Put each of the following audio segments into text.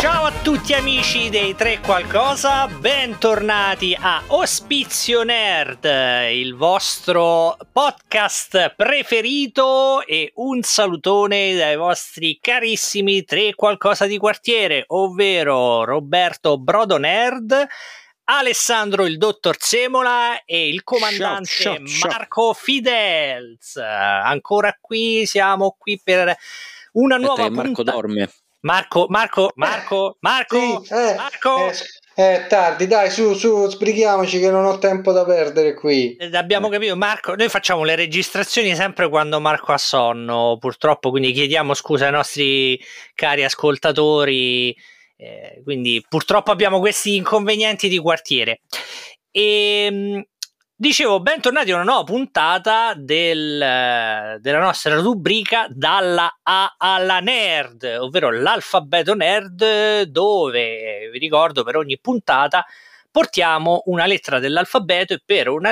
Ciao a tutti amici dei Tre Qualcosa, bentornati a Ospizio Nerd, il vostro podcast preferito e un salutone dai vostri carissimi Tre Qualcosa di quartiere, ovvero Roberto Brodo Nerd, Alessandro il dottor Semola e il comandante ciao, ciao, ciao. Marco Fidels. Ancora qui, siamo qui per una nuova Aspetta, Marco dorme. Marco, Marco, Marco, Marco, sì, eh, Marco. Eh, è tardi, dai, su, su, sbrighiamoci che non ho tempo da perdere qui. Eh, abbiamo capito, Marco. Noi facciamo le registrazioni sempre quando Marco ha sonno, purtroppo, quindi chiediamo scusa ai nostri cari ascoltatori. Eh, quindi purtroppo abbiamo questi inconvenienti di quartiere. E ehm, Dicevo, bentornati a una nuova puntata del, della nostra rubrica Dalla A alla Nerd, ovvero l'alfabeto nerd, dove vi ricordo per ogni puntata portiamo una lettera dell'alfabeto e per una,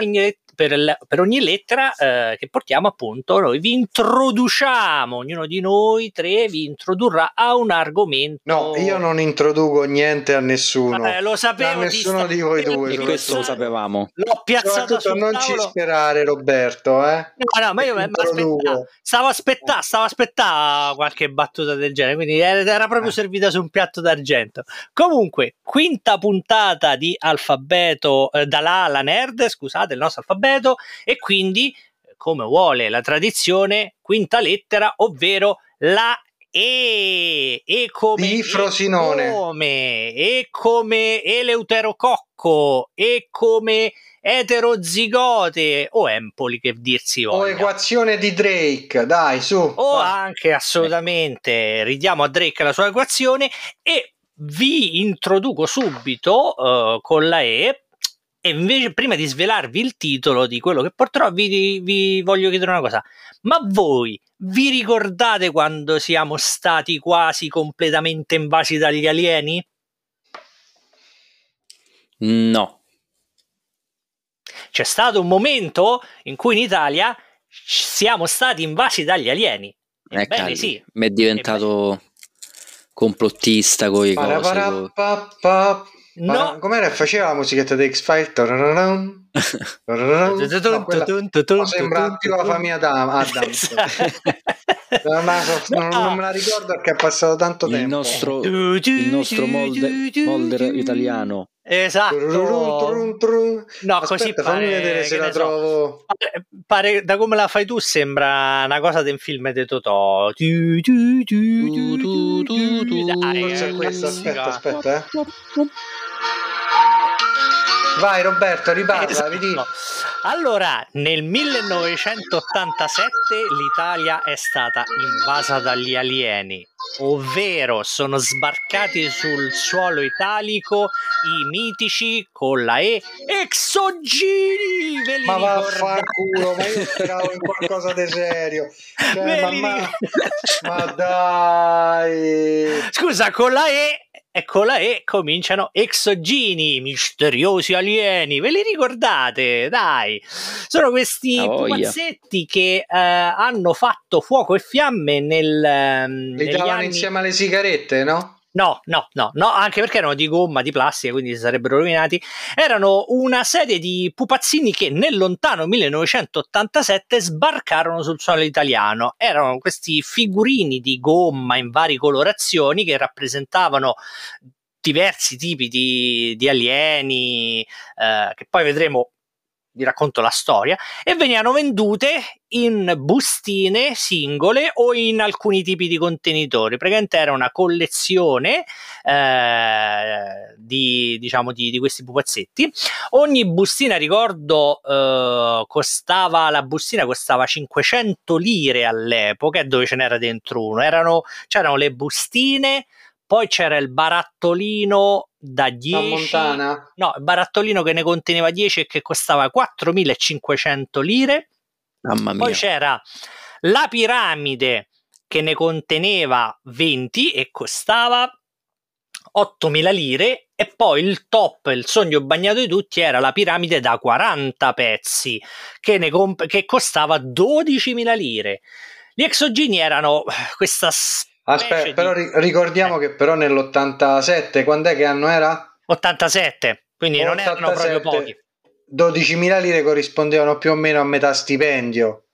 per, per ogni lettera eh, che portiamo appunto noi vi introduciamo, ognuno di noi tre vi introdurrà a un argomento. No, io non introduco niente a nessuno. Eh, lo sapevo. A nessuno di voi due. E questo lo sapevamo. L'ho piazzato sul non tavolo. ci sperare Roberto, eh. No, no, ma io aspettavo, stavo aspettando, stavo aspettando qualche battuta del genere, quindi era proprio eh. servita su un piatto d'argento. Comunque, quinta puntata di alfabeto eh, dalla alla nerd, scusate, il nostro alfabeto alfabeto e quindi, come vuole la tradizione, quinta lettera, ovvero la e, e come di Frosinone e come, e come eleuterococco e come eterozigote o empoli che dirsi voglia. O equazione di Drake, dai su. O vai. anche assolutamente ridiamo a Drake la sua equazione e vi introduco subito uh, con la E e invece, prima di svelarvi il titolo di quello che porterò, vi, vi voglio chiedere una cosa. Ma voi vi ricordate quando siamo stati quasi completamente invasi dagli alieni? No. C'è stato un momento in cui in Italia siamo stati invasi dagli alieni. Eh, Ebbene, sì. Mi è diventato Ebbene. complottista con i cose. No. Com'era? Faceva la musichetta di X-File? Sembra più la famiglia Adams. Non, non, non, me la ricordo perché è passato tanto tempo. Il nostro, il nostro molder, molder italiano. Esatto. No, Aspetta, così pare, fammi vedere se la trovo. Pare, pare, da come la fai tu sembra una cosa del film di Totò. Tu, tu, tu, Forse è questo, aspetta, aspetta, eh. Vai Roberto, riparla, esatto. vedi. Allora, nel 1987 l'Italia è stata invasa dagli alieni, ovvero sono sbarcati sul suolo italico i mitici con la E exogini. Ve li ma vaffanculo, ma io speravo in qualcosa di serio. Cioè, ma, ma, ma dai. Scusa, con la E eccola e cominciano exogini, misteriosi alieni, ve li ricordate? Dai, sono questi oh, pupazzetti che eh, hanno fatto fuoco e fiamme nel... Ehm, li davano anni... insieme alle sigarette, no? No, no, no, no, anche perché erano di gomma, di plastica, quindi si sarebbero rovinati. Erano una serie di pupazzini che nel lontano 1987 sbarcarono sul suolo italiano. Erano questi figurini di gomma in varie colorazioni che rappresentavano diversi tipi di, di alieni, eh, che poi vedremo vi racconto la storia, e venivano vendute in bustine singole o in alcuni tipi di contenitori. Praticamente era una collezione eh, di, diciamo, di, di, questi pupazzetti. Ogni bustina, ricordo, eh, costava, la bustina costava 500 lire all'epoca, dove ce n'era dentro uno. Erano, c'erano le bustine, poi c'era il barattolino da 10 no, il barattolino che ne conteneva 10 e che costava 4500 lire Mamma mia. poi c'era la piramide che ne conteneva 20 e costava 8000 lire e poi il top, il sogno bagnato di tutti era la piramide da 40 pezzi che, ne comp- che costava 12.000 lire. Gli exogeni erano questa Aspetta, però di... ricordiamo eh. che però nell'87, quando è che anno era? 87, quindi 87, non erano proprio pochi. 12.000 lire corrispondevano più o meno a metà stipendio.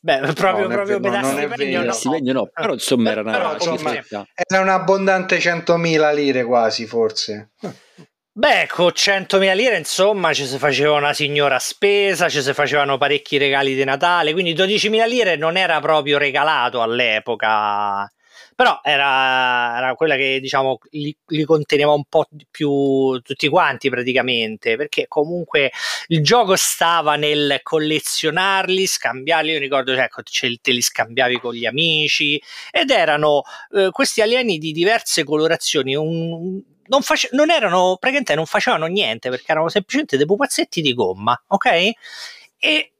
Beh, proprio, no, proprio metà stipendio, no. stipendio no, però insomma era una, però, insomma, era un abbondante 100.000 lire quasi forse. Beh, con 100.000 lire insomma ci si faceva una signora spesa, ci si facevano parecchi regali di Natale, quindi 12.000 lire non era proprio regalato all'epoca però era, era quella che diciamo li, li, conteneva un po' più tutti quanti praticamente perché comunque il gioco stava nel collezionarli scambiarli. Io ricordo cioè, ecco, te li scambiavi con gli amici ed erano eh, questi alieni di diverse colorazioni. Un, non, face- non erano praticamente non facevano niente perché erano semplicemente dei pupazzetti di gomma ok? E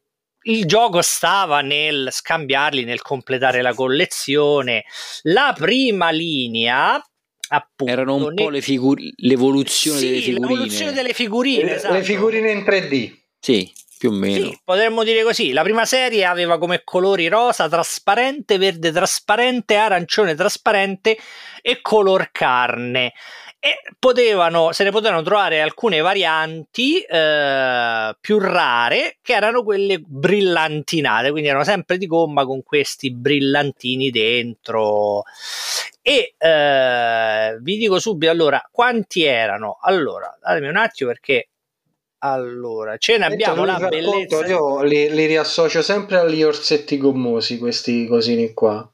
il gioco stava nel scambiarli, nel completare la collezione. La prima linea appunto erano un ne... po' le figu- l'evoluzione sì, delle figurine. l'evoluzione delle figurine le, esatto. le figurine in 3D sì più o meno. sì, potremmo dire così. La prima serie aveva come colori rosa trasparente verde trasparente arancione trasparente e color carne e potevano, se ne potevano trovare alcune varianti eh, più rare che erano quelle brillantinate, quindi erano sempre di gomma con questi brillantini dentro. E eh, vi dico subito allora quanti erano. Allora, datemi un attimo perché allora, ce ne abbiamo la bellezza. Io li, li, riassocio sempre agli orsetti gommosi, questi cosini qua.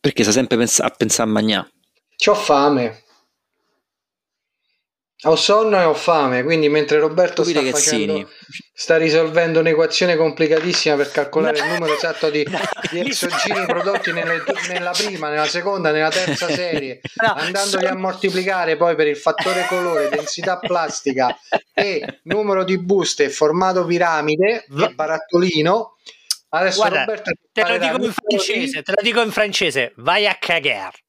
Perché sta sempre pens- a pensare a mangiare. C'ho fame. Ho sonno e ho fame, quindi mentre Roberto sta, facendo, sta, risolvendo un'equazione complicatissima per calcolare il numero esatto di, di exogeni prodotti nelle, nella prima, nella seconda, nella terza serie, no, andandoli a moltiplicare poi per il fattore colore, densità plastica e numero di buste, formato piramide e barattolino. Adesso Guarda, Roberto te lo dico in francese, te lo dico in francese, vai a cagare.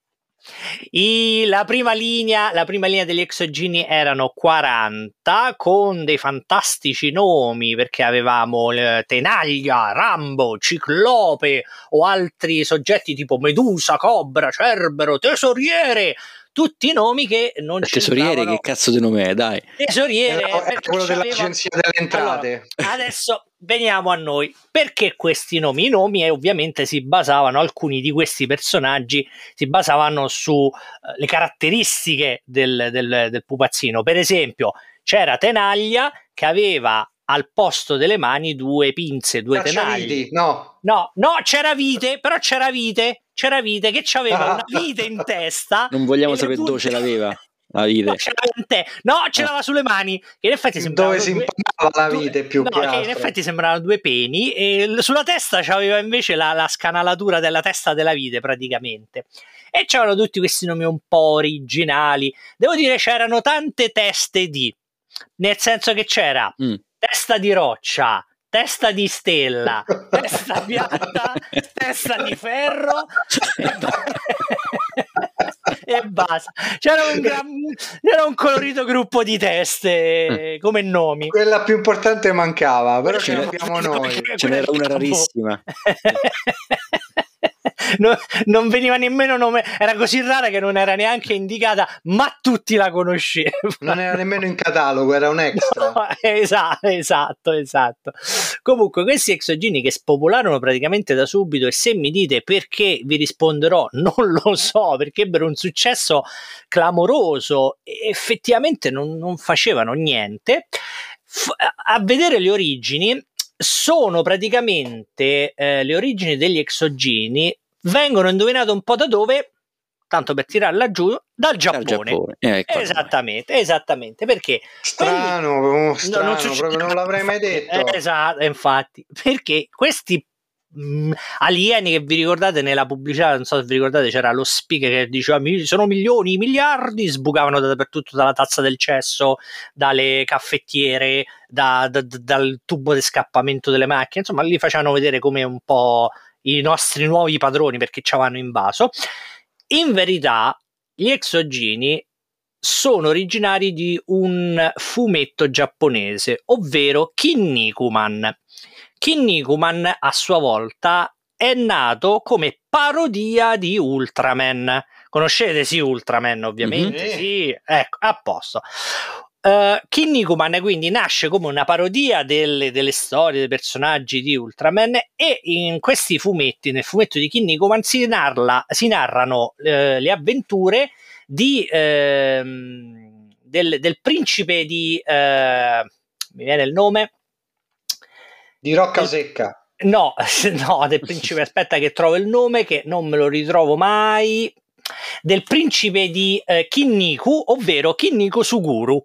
I, la, prima linea, la prima linea degli exogeni erano 40 con dei fantastici nomi perché avevamo eh, Tenaglia, Rambo, Ciclope o altri soggetti tipo Medusa, Cobra, Cerbero, Tesoriere tutti i nomi che non ci Tesoriere, che cazzo di nome è? Dai, tesoriere no, è quello dell'agenzia delle entrate. Allora, adesso veniamo a noi. Perché questi nomi? I nomi eh, ovviamente si basavano, alcuni di questi personaggi si basavano sulle eh, caratteristiche del, del, del pupazzino. Per esempio, c'era Tenaglia che aveva al posto delle mani due pinze, due tenagli. No. no, no, c'era vite, però c'era vite c'era Vite che aveva una vite in testa. Non vogliamo sapere dove ce l'aveva. La vite. No, ce l'aveva, te. no, ce l'aveva sulle mani. Che in effetti sembrava. Dove si imparava la vite più no, che, che in effetti sembravano due peni. E sulla testa c'aveva invece la, la scanalatura della testa della vite, praticamente. E c'erano tutti questi nomi un po' originali. Devo dire, c'erano tante teste di. Nel senso che c'era mm. testa di roccia, testa di stella, testa piatta, testa di ferro e, basta. C'era un, gran, c'era un colorito gruppo di teste mm. come nomi. Quella più importante mancava, però ce l'abbiamo noi. Ce n'era una rarissima. no, non veniva nemmeno nome, era così rara che non era neanche indicata, ma tutti la conoscevano. Non era nemmeno in catalogo, era un extra. No, esatto, esatto, esatto. Comunque, questi exogeni che spopolarono praticamente da subito, e se mi dite perché vi risponderò, non lo so, perché ebbero un successo clamoroso, effettivamente non, non facevano niente. F- a vedere le origini, sono praticamente eh, le origini degli exogeni vengono indovinate un po' da dove? Tanto per tirarla giù, dal Giappone. Giappone. Eh, ecco. Esattamente, esattamente. Perché strano, quelli... strano, non, non, proprio non l'avrei mai detto. esatto, infatti, perché questi mh, alieni che vi ricordate nella pubblicità, non so se vi ricordate, c'era lo speaker che diceva sono milioni, miliardi, sbucavano dappertutto dalla tazza del cesso, dalle caffettiere, da, da, dal tubo di scappamento delle macchine, insomma, li facevano vedere come un po' i nostri nuovi padroni perché ci avevano invaso. In verità, gli exogeni sono originari di un fumetto giapponese, ovvero Kinnikuman. Kinnikuman a sua volta è nato come parodia di Ultraman. Conoscete sì Ultraman ovviamente? Mm-hmm. Sì, ecco, a posto. Uh, Kinnikuman quindi nasce come una parodia delle, delle, storie, dei personaggi di Ultraman e in questi fumetti, nel fumetto di Kinnikuman si, narra, si narrano uh, le avventure di, uh, del, del, principe di... Eh, mi viene il nome? Di Rocca Secca. No, no, del principe, aspetta che trovo il nome che non me lo ritrovo mai. Del principe di eh, Kinniku, ovvero Kinniku Suguru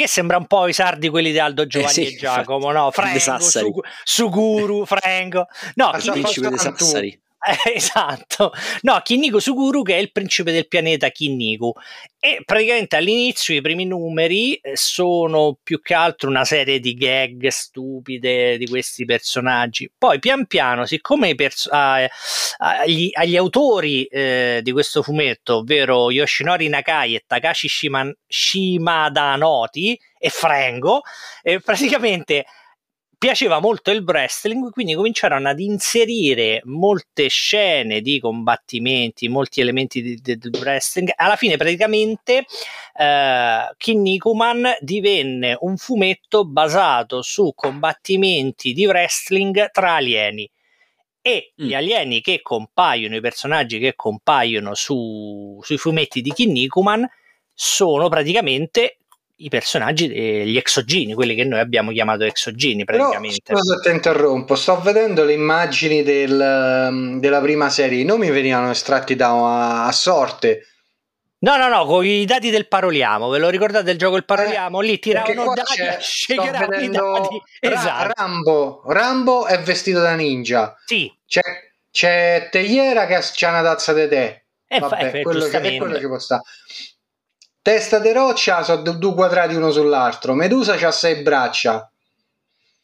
che sembra un po' i sardi quelli di Aldo Giovanni eh sì, e Giacomo, no? Franco, Su, Suguru, Franco. No, il principe dei Sassari. Eh, esatto, no, Kinniku Suguru che è il principe del pianeta Kinniku e praticamente all'inizio i primi numeri eh, sono più che altro una serie di gag stupide di questi personaggi. Poi pian piano, siccome pers- agli, agli, autori eh, di questo fumetto, ovvero Yoshinori Nakai e Takashi Shiman- Shimada Noti e Frango, eh, praticamente piaceva molto il wrestling, quindi cominciarono ad inserire molte scene di combattimenti, molti elementi di, di, di wrestling. Alla fine, praticamente, eh, Kinnikuman divenne un fumetto basato su combattimenti di wrestling tra alieni. E mm. gli alieni che compaiono, i personaggi che compaiono su, sui fumetti di Kinnikuman sono praticamente i personaggi degli exogeni, quelli che noi abbiamo chiamato exogeni praticamente. Però, scusa ti interrompo, sto vedendo le immagini del, della prima serie, i nomi venivano estratti da a sorte. No, no, no, con i dati del Paroliamo, ve lo ricordate del gioco Il Paroliamo? Eh, Lì tiravano dati, sceglieranno i dati. Esatto. Rambo, Rambo è vestito da ninja. Sì. C'è, c'è Tegliera che ha una tazza di tè. Eh, Vabbè, fa, quello, che, quello che può stare. Testa di roccia sono due quadrati uno sull'altro. Medusa ha sei braccia.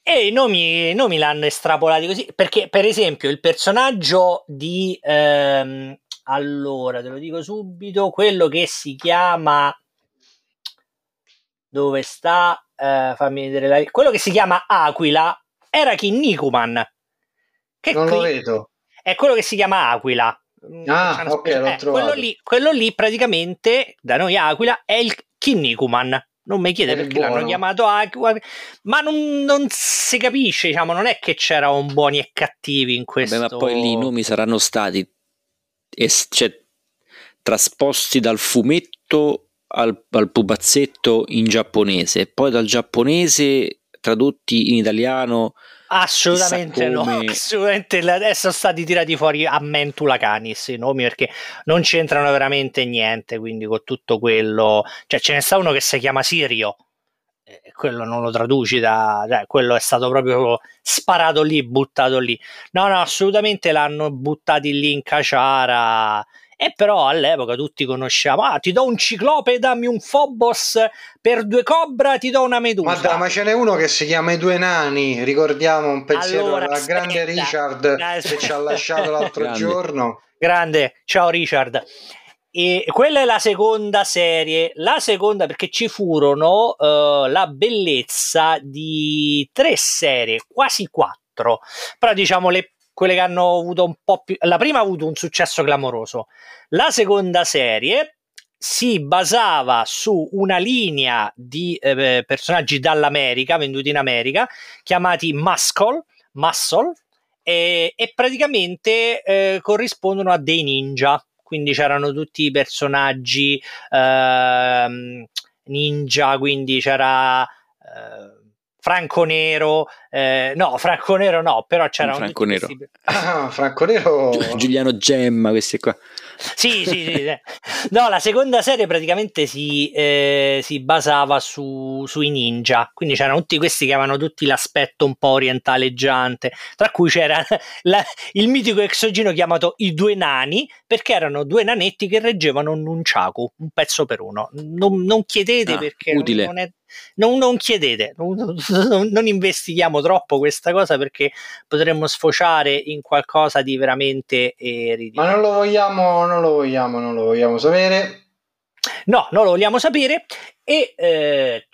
E i nomi, i nomi l'hanno estrapolati così. Perché, per esempio, il personaggio di. Ehm, allora, te lo dico subito. Quello che si chiama. Dove sta? Eh, fammi vedere la. Quello che si chiama Aquila era Kinnikuman. Che non qui, lo vedo. È quello che si chiama Aquila. Mm, ah, ok, l'ho eh, quello lì, quello lì praticamente da noi Aquila è il Kinnikuman. Non mi chiede perché buono. l'hanno chiamato Aquila, ma non, non, si capisce, diciamo, non è che c'erano buoni e cattivi in questo. Beh, ma poi lì i nomi saranno stati es- cioè, trasposti dal fumetto al, al pupazzetto in giapponese, poi dal giapponese tradotti in italiano Assolutamente no, assolutamente adesso sono stati tirati fuori a mentula canis i nomi perché non c'entrano veramente niente, quindi con tutto quello, cioè ce ne sta uno che si chiama Sirio, eh, quello non lo traduci da, cioè, quello è stato proprio sparato lì, buttato lì. No, no, assolutamente l'hanno buttati lì in caciara e però all'epoca tutti conosciamo, ah ti do un ciclope, dammi un Phobos, per due Cobra ti do una Medusa. Ma, da, ma ce n'è uno che si chiama I Due Nani, ricordiamo un pensiero allora, al grande Richard che ci ha lasciato l'altro grande. giorno. Grande, ciao Richard. E quella è la seconda serie, la seconda perché ci furono uh, la bellezza di tre serie, quasi quattro, però diciamo le quelle che hanno avuto un po' più... La prima ha avuto un successo clamoroso. La seconda serie si basava su una linea di eh, personaggi dall'America, venduti in America, chiamati Muscle, Muscle e, e praticamente eh, corrispondono a dei ninja. Quindi c'erano tutti i personaggi eh, ninja, quindi c'era... Eh, Franco Nero, eh, no, Franco Nero no, però c'era un Franco Nero. Questi... Ah, Franco Nero. Giuliano Gemma, questi qua. Sì, sì, sì. no, la seconda serie praticamente si, eh, si basava su, sui ninja, quindi c'erano tutti questi che avevano tutti l'aspetto un po' orientaleggiante, tra cui c'era la, il mitico exogeno chiamato i due nani, perché erano due nanetti che reggevano un nunchaku, un pezzo per uno. Non, non chiedete ah, perché utile. non è non, non chiedete, non, non, investighiamo troppo questa cosa perché potremmo sfociare in qualcosa di veramente eh, ridicolo. Ma non lo vogliamo, non lo vogliamo, non lo vogliamo sapere. No, non lo vogliamo sapere e eh,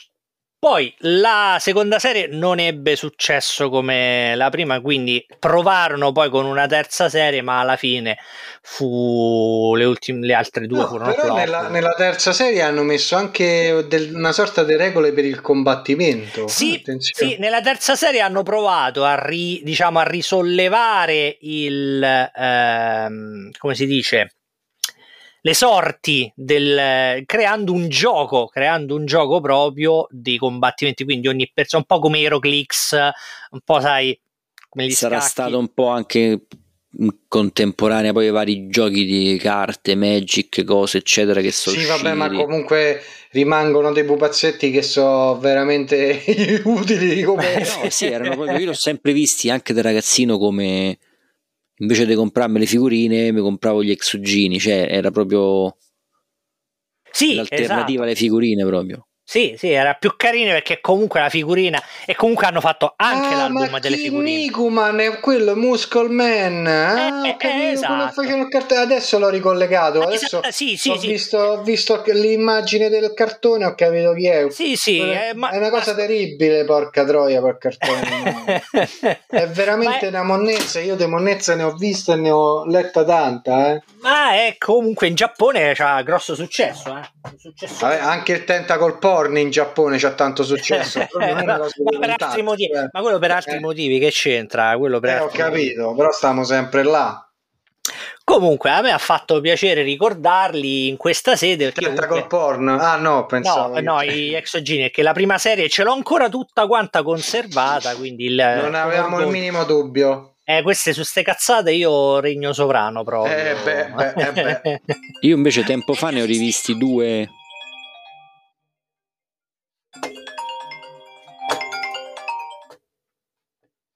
Poi la seconda serie non ebbe successo come la prima, quindi provarono poi con una terza serie, ma alla fine fu le, ultime, le altre due no, furono però nella, nella, terza serie hanno messo anche del, una sorta di regole per il combattimento. Sì, sì, nella terza serie hanno provato a, ri, diciamo, a risollevare il ehm, come si dice le sorti del creando un gioco, creando un gioco proprio dei combattimenti, quindi ogni persona un po' come Heroclix, un po' sai come gli sarà scacchi. stato un po' anche contemporanea poi i vari giochi di carte, Magic, cose eccetera che sono Sì, vabbè, ma comunque rimangono dei pupazzetti che sono veramente utili come Beh, no, sì, erano proprio io l'ho sempre visti anche da ragazzino come invece di comprarmi le figurine mi compravo gli exugini, cioè era proprio sì, l'alternativa esatto. alle figurine proprio. Sì, sì, era più carino perché comunque la figurina e comunque hanno fatto anche ah, l'album delle figurine. Nikuman è quello Muscle Man. Ah, eh, eh, esatto. Adesso l'ho ricollegato. Adesso esatto, sì, sì, ho, sì. Visto, ho, Visto, l'immagine del cartone, ho capito chi è. Sì, sì, è, eh, ma, è una cosa ma... terribile, porca troia, quel cartone. è veramente ma... una monnezza. Io di monnezza ne ho vista e ne ho letta tanta. Eh. Ma è comunque in Giappone c'ha grosso successo. Eh. successo Vabbè, anche il Tentacle Porn porn in Giappone c'ha tanto successo. ma, per motivi, eh. ma quello per altri eh. motivi che c'entra? Quello per eh, ho capito, motivi. però stiamo sempre là. Comunque a me ha fatto piacere ricordarli in questa sede. Perché col porn? Ah no, pensavo. No, no i exogeni, che la prima serie ce l'ho ancora tutta quanta conservata, quindi il, Non avevamo il minimo dubbio. Eh, queste su ste cazzate io regno sovrano proprio. Eh, beh, beh, eh, beh. io invece tempo fa ne ho rivisti due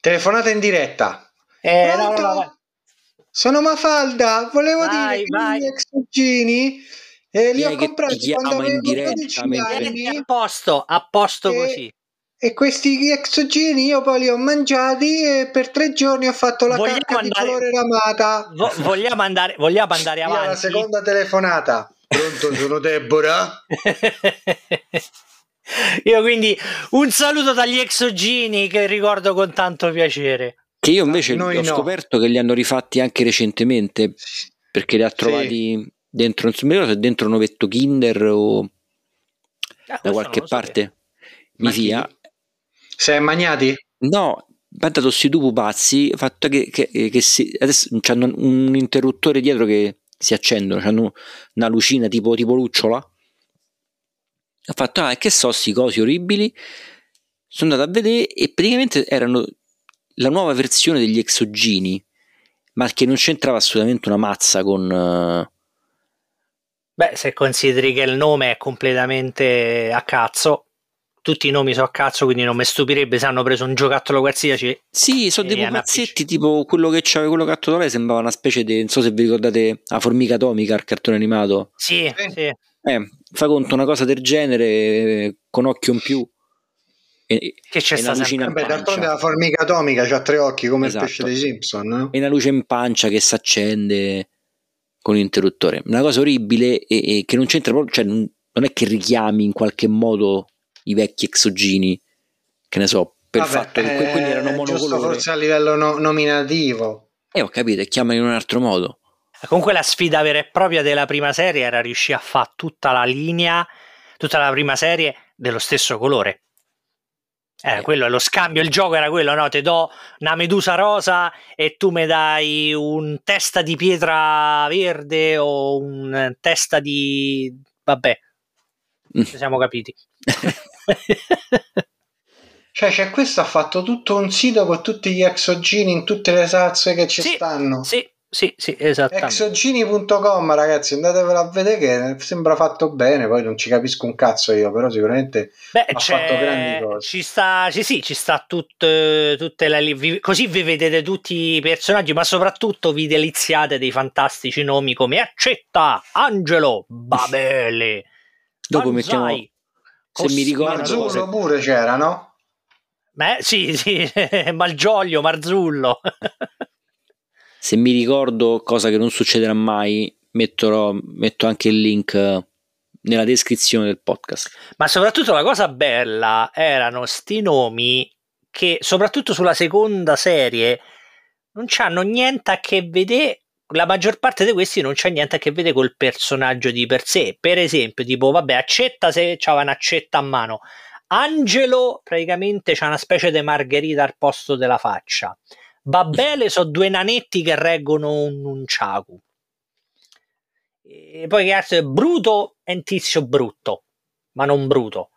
Telefonata in diretta. Eh, no, no, no, Sono Mafalda, volevo vai, dire vai. che i ex cugini eh, li ho comprati quando avevo 12 anni. A posto, a posto e, così. E questi exogeni io poi li ho mangiati e per tre giorni ho fatto la vogliamo cacca andare, di colore ramata. Vo- vogliamo, andare, vogliamo andare avanti? la seconda telefonata. Pronto, sono Deborah. Io quindi un saluto dagli exogini che ricordo con tanto piacere. Che io invece no, ho no. scoperto che li hanno rifatti anche recentemente perché li ha trovati sì. dentro, non so se dentro un ovetto Kinder o ah, da qualche parte. Mi fia. Si è magnati? No, ha dato sti due pupazzi, fatto che, che, che si, adesso hanno un interruttore dietro che si accendono, hanno una lucina tipo, tipo lucciola ho fatto, ah, che so, sti cosi orribili. Sono andato a vedere e praticamente erano la nuova versione degli exogini, ma che non c'entrava assolutamente una mazza con... Uh... Beh, se consideri che il nome è completamente a cazzo, tutti i nomi sono a cazzo, quindi non mi stupirebbe se hanno preso un giocattolo qualsiasi. Sì, sono dei pupazzetti tipo quello che c'aveva quello catto lei sembrava una specie di, non so se vi ricordate, la formica atomica, il cartone animato. Sì, sì. Eh, fa conto una cosa del genere con occhio in più. E, che c'è stata sempre d'altronde la formica atomica ha tre occhi come esatto. il pesce dei Simpson no? e una luce in pancia che si accende con l'interruttore una cosa orribile e, e che non c'entra proprio cioè non, non, è che richiami in qualche modo i vecchi exogini che ne so per Vabbè, il fatto che eh, quelli erano monocolori forse a livello no, nominativo e eh, ho capito e chiamano in un altro modo Comunque la sfida vera e propria della prima serie era riuscire a fare tutta la linea, tutta la prima serie dello stesso colore. Era eh, quello, lo scambio, il gioco era quello, no? Ti do una medusa rosa e tu mi dai un testa di pietra verde o un testa di... vabbè, mm. ci siamo capiti. cioè, c'è questo ha fatto tutto un sito con tutti gli exogini in tutte le salse che ci sì, stanno. Sì, sì, sì, esattamente. Exogini.com ragazzi, andatevelo a vedere che sembra fatto bene, poi non ci capisco un cazzo io, però sicuramente Beh, ha fatto grandi cose. Ci sta, sì, sì, ci sta tutte, tutte le, così vi vedete tutti i personaggi, ma soprattutto vi deliziate dei fantastici nomi come Accetta, Angelo, Babele. Dopo mettiamo se mi ricordo Marzullo pure c'era, no? Beh, sì, sì, Malgioglio, Marzullo. se mi ricordo cosa che non succederà mai metterò, metto anche il link nella descrizione del podcast. Ma soprattutto la cosa bella erano sti nomi che, soprattutto sulla seconda serie, non hanno niente a che vedere. La maggior parte di questi non c'ha niente a che vedere col personaggio di per sé. Per esempio, tipo, vabbè, accetta se c'aveva un'accetta a mano. Angelo praticamente c'ha una specie di margherita al posto della faccia. Babele sono due nanetti che reggono un unciaku. E poi che altro? Bruto è un tizio brutto, ma non bruto.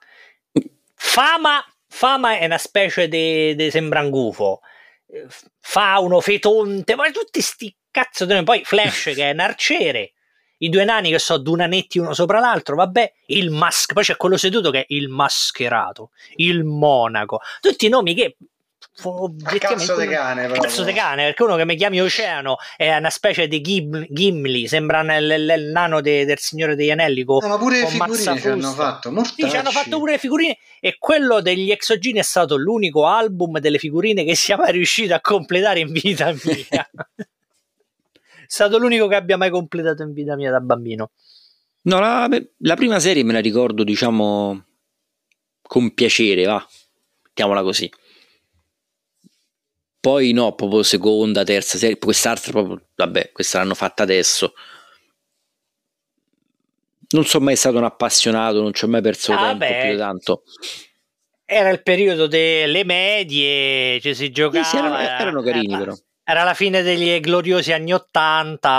Fama, fama è una specie di sembrangufo. Fauno, fetonte, ma tutti sti cazzo di Poi Flash che è un arciere. I due nani che sono due nanetti uno sopra l'altro, vabbè, il mask, poi c'è quello seduto che è il mascherato, il monaco, tutti i nomi che cazzo di cane proprio. cazzo di cane perché uno che mi chiami Oceano è una specie di Gim- Gimli sembra il nano de, del Signore degli Anelli con, no, ma pure le figurine ci hanno fatto sì, ci hanno fatto pure le figurine e quello degli Exogeni è stato l'unico album delle figurine che siamo riusciti a completare in vita mia. È stato l'unico che abbia mai completato in vita mia da bambino. No la, la prima serie me la ricordo diciamo con piacere va mettiamola così poi no, proprio seconda, terza serie, quest'altra proprio, vabbè, questa l'hanno fatta adesso. Non sono mai stato un appassionato, non ci ho mai perso ah, tempo beh, più tanto. Era il periodo delle medie, cioè si giocava... Sì, erano, erano, carini era, però. Era la fine degli gloriosi anni Ottanta,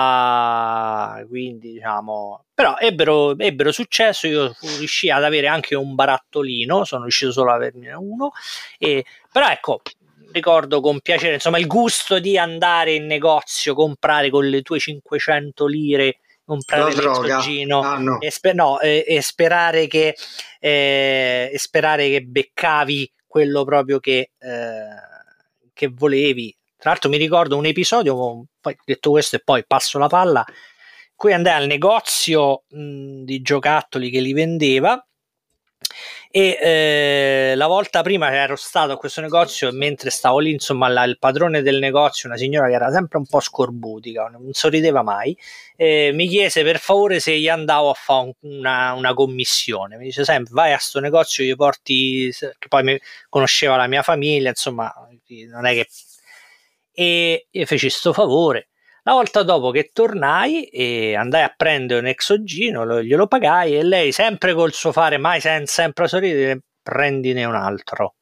quindi diciamo... Però ebbero, ebbero successo, io riuscii ad avere anche un barattolino, sono riuscito solo ad averne uno, e, però ecco, ricordo con piacere, insomma, il gusto di andare in negozio, comprare con le tue 500 lire comprare l'exogino ah, no. e, sper- no, e, e, sperare che, eh, e sperare che beccavi quello proprio che, eh, che volevi. Tra l'altro mi ricordo un episodio, poi detto questo e poi passo la palla, cui andai al negozio mh, di giocattoli che li vendeva e eh, la volta prima ero stato a questo negozio e mentre stavo lì insomma la, il padrone del negozio una signora che era sempre un po' scorbutica non sorrideva mai eh, mi chiese per favore se gli andavo a fare una, una, commissione mi dice sempre vai a sto negozio gli porti che poi mi conosceva la mia famiglia insomma non è che e, e feci sto favore la volta dopo che tornai e andai a prendere un exogino, lo, glielo pagai e lei, sempre col suo fare, mai senza sempre sorridere, prendine un altro.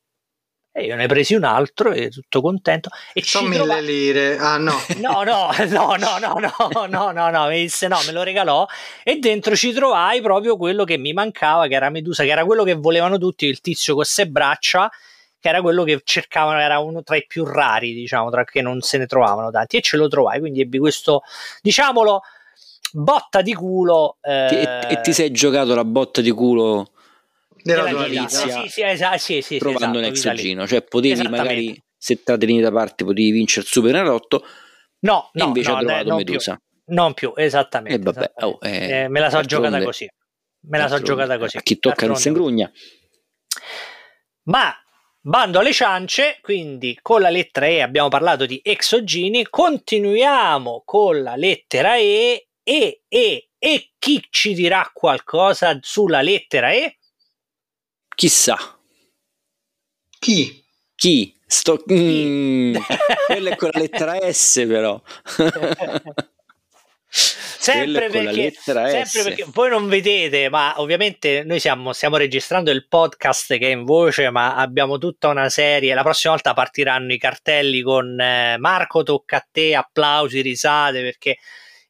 E io ne presi un altro e tutto contento. E Sono mille trova... lire. Ah no. no. No, no, no, no, no, no, no, no, mi disse no, me lo regalò e dentro ci trovai proprio quello che mi mancava, che era Medusa, che era quello che volevano tutti, il tizio con sé braccia che era quello che cercavano, era uno tra i più rari, diciamo, tra che non se ne trovavano tanti, e ce lo trovai, quindi ebbi questo, diciamolo, botta di culo. Eh, e, e, ti sei giocato la botta di culo nella tua vita? Sì, sì, esatto, sì, sì, trovando esatto, un exogino, cioè potevi magari, se te la tenevi da parte, potevi vincere il Super Enalotto, no, no, invece no, hai trovato Medusa. Più. Non più, esattamente. E vabbè, esattamente. Oh, eh, eh, me la so giocata così. Me la so giocata così. A chi tocca non si ingrugna. Ma Bando alle ciance, quindi con la lettera E abbiamo parlato di exogini, continuiamo con la lettera E e E e chi ci dirà qualcosa sulla lettera E? Chissà. Chi? Chi? Sto... Chi? Mm, quella è con la lettera S però. sempre perché, sempre perché voi non vedete, ma ovviamente noi siamo, stiamo registrando il podcast che è in voce, ma abbiamo tutta una serie. La prossima volta partiranno i cartelli con eh, Marco tocca a te, applausi, risate, perché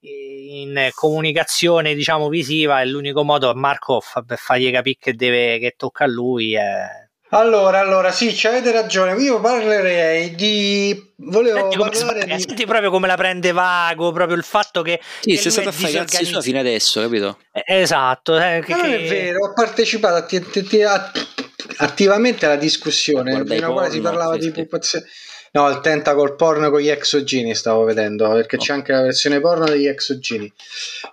in comunicazione diciamo visiva è l'unico modo. Marco per fargli capire che deve che tocca a lui è allora, allora, sì, avete ragione. Io parlerei di. Volevo senti parlare di. Senti proprio come la prende vago, proprio il fatto che. Sì, sei stato a fare cazzi sua fino adesso, capito? Eh, esatto. Eh, che, non è vero, ho partecipato atti- attivamente alla discussione. Fino a quale si parlava di pupazione. No, il tentacle porno con gli exogini stavo vedendo perché no. c'è anche la versione porno degli exogini.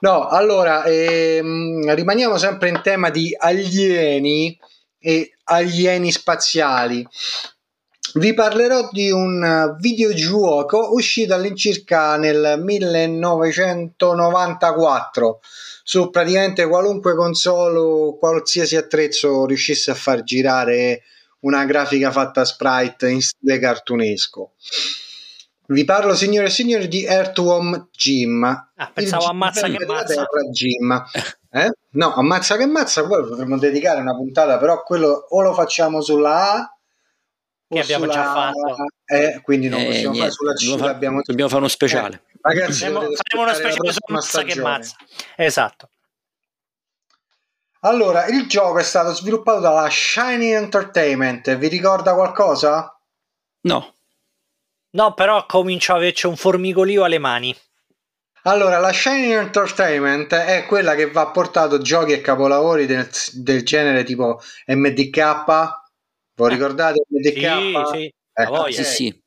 No, allora ehm, rimaniamo sempre in tema di alieni e alieni spaziali. vi parlerò di un videogioco uscito all'incirca nel 1994 su praticamente qualunque console o qualsiasi attrezzo riuscisse a far girare una grafica fatta a sprite in stile cartunesco. Vi parlo, signore e signori, di Earthworm Jim. Ah, pensavo ammazza che mazza. Jim. Eh? No, ammazza che mazza, poi potremmo dedicare una puntata, però quello o lo facciamo sulla A che abbiamo già fatto. Eh, quindi non eh, possiamo niente. fare sulla C. Dobbiamo, abbiamo... dobbiamo fare uno speciale. Eh, ragazzi, faremo, faremo uno speciale su mazza che mazza. Esatto. Allora, il gioco è stato sviluppato dalla Shiny Entertainment. Vi ricorda qualcosa? No. No, però comincio a averci un formigolio alle mani. Allora, la Shiny Entertainment è quella che va portato giochi e capolavori del, del genere tipo MDK. Voi eh. ricordate MDK? Sì, sì. Okay. sì, sì.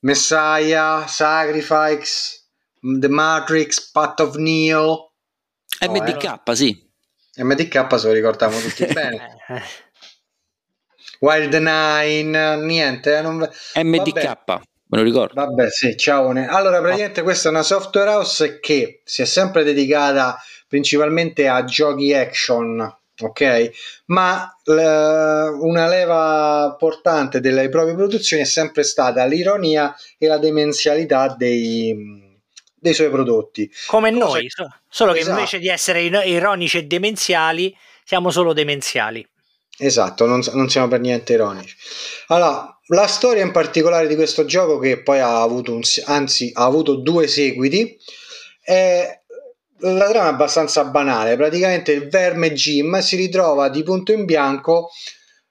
Messiah, Sacrifice, The Matrix, Path of Neo. MDK, oh, eh. sì. MDK se lo ricordiamo tutti bene. Wild Nine, niente. Eh, non... MDK. Vabbè. Me lo ricordo. Vabbè, sì, ciao. Allora, praticamente questa è una software house che si è sempre dedicata principalmente a giochi action, ok? Ma l- una leva portante delle proprie produzioni è sempre stata l'ironia e la demenzialità dei dei suoi prodotti. Come Cosa... noi, solo che esatto. invece di essere ironici e demenziali, siamo solo demenziali. Esatto, non, non, siamo per niente ironici. Allora, la storia in particolare di questo gioco, che poi ha avuto, un, anzi, ha avuto due seguiti, è la trama è abbastanza banale. Praticamente il verme Jim si ritrova di punto in bianco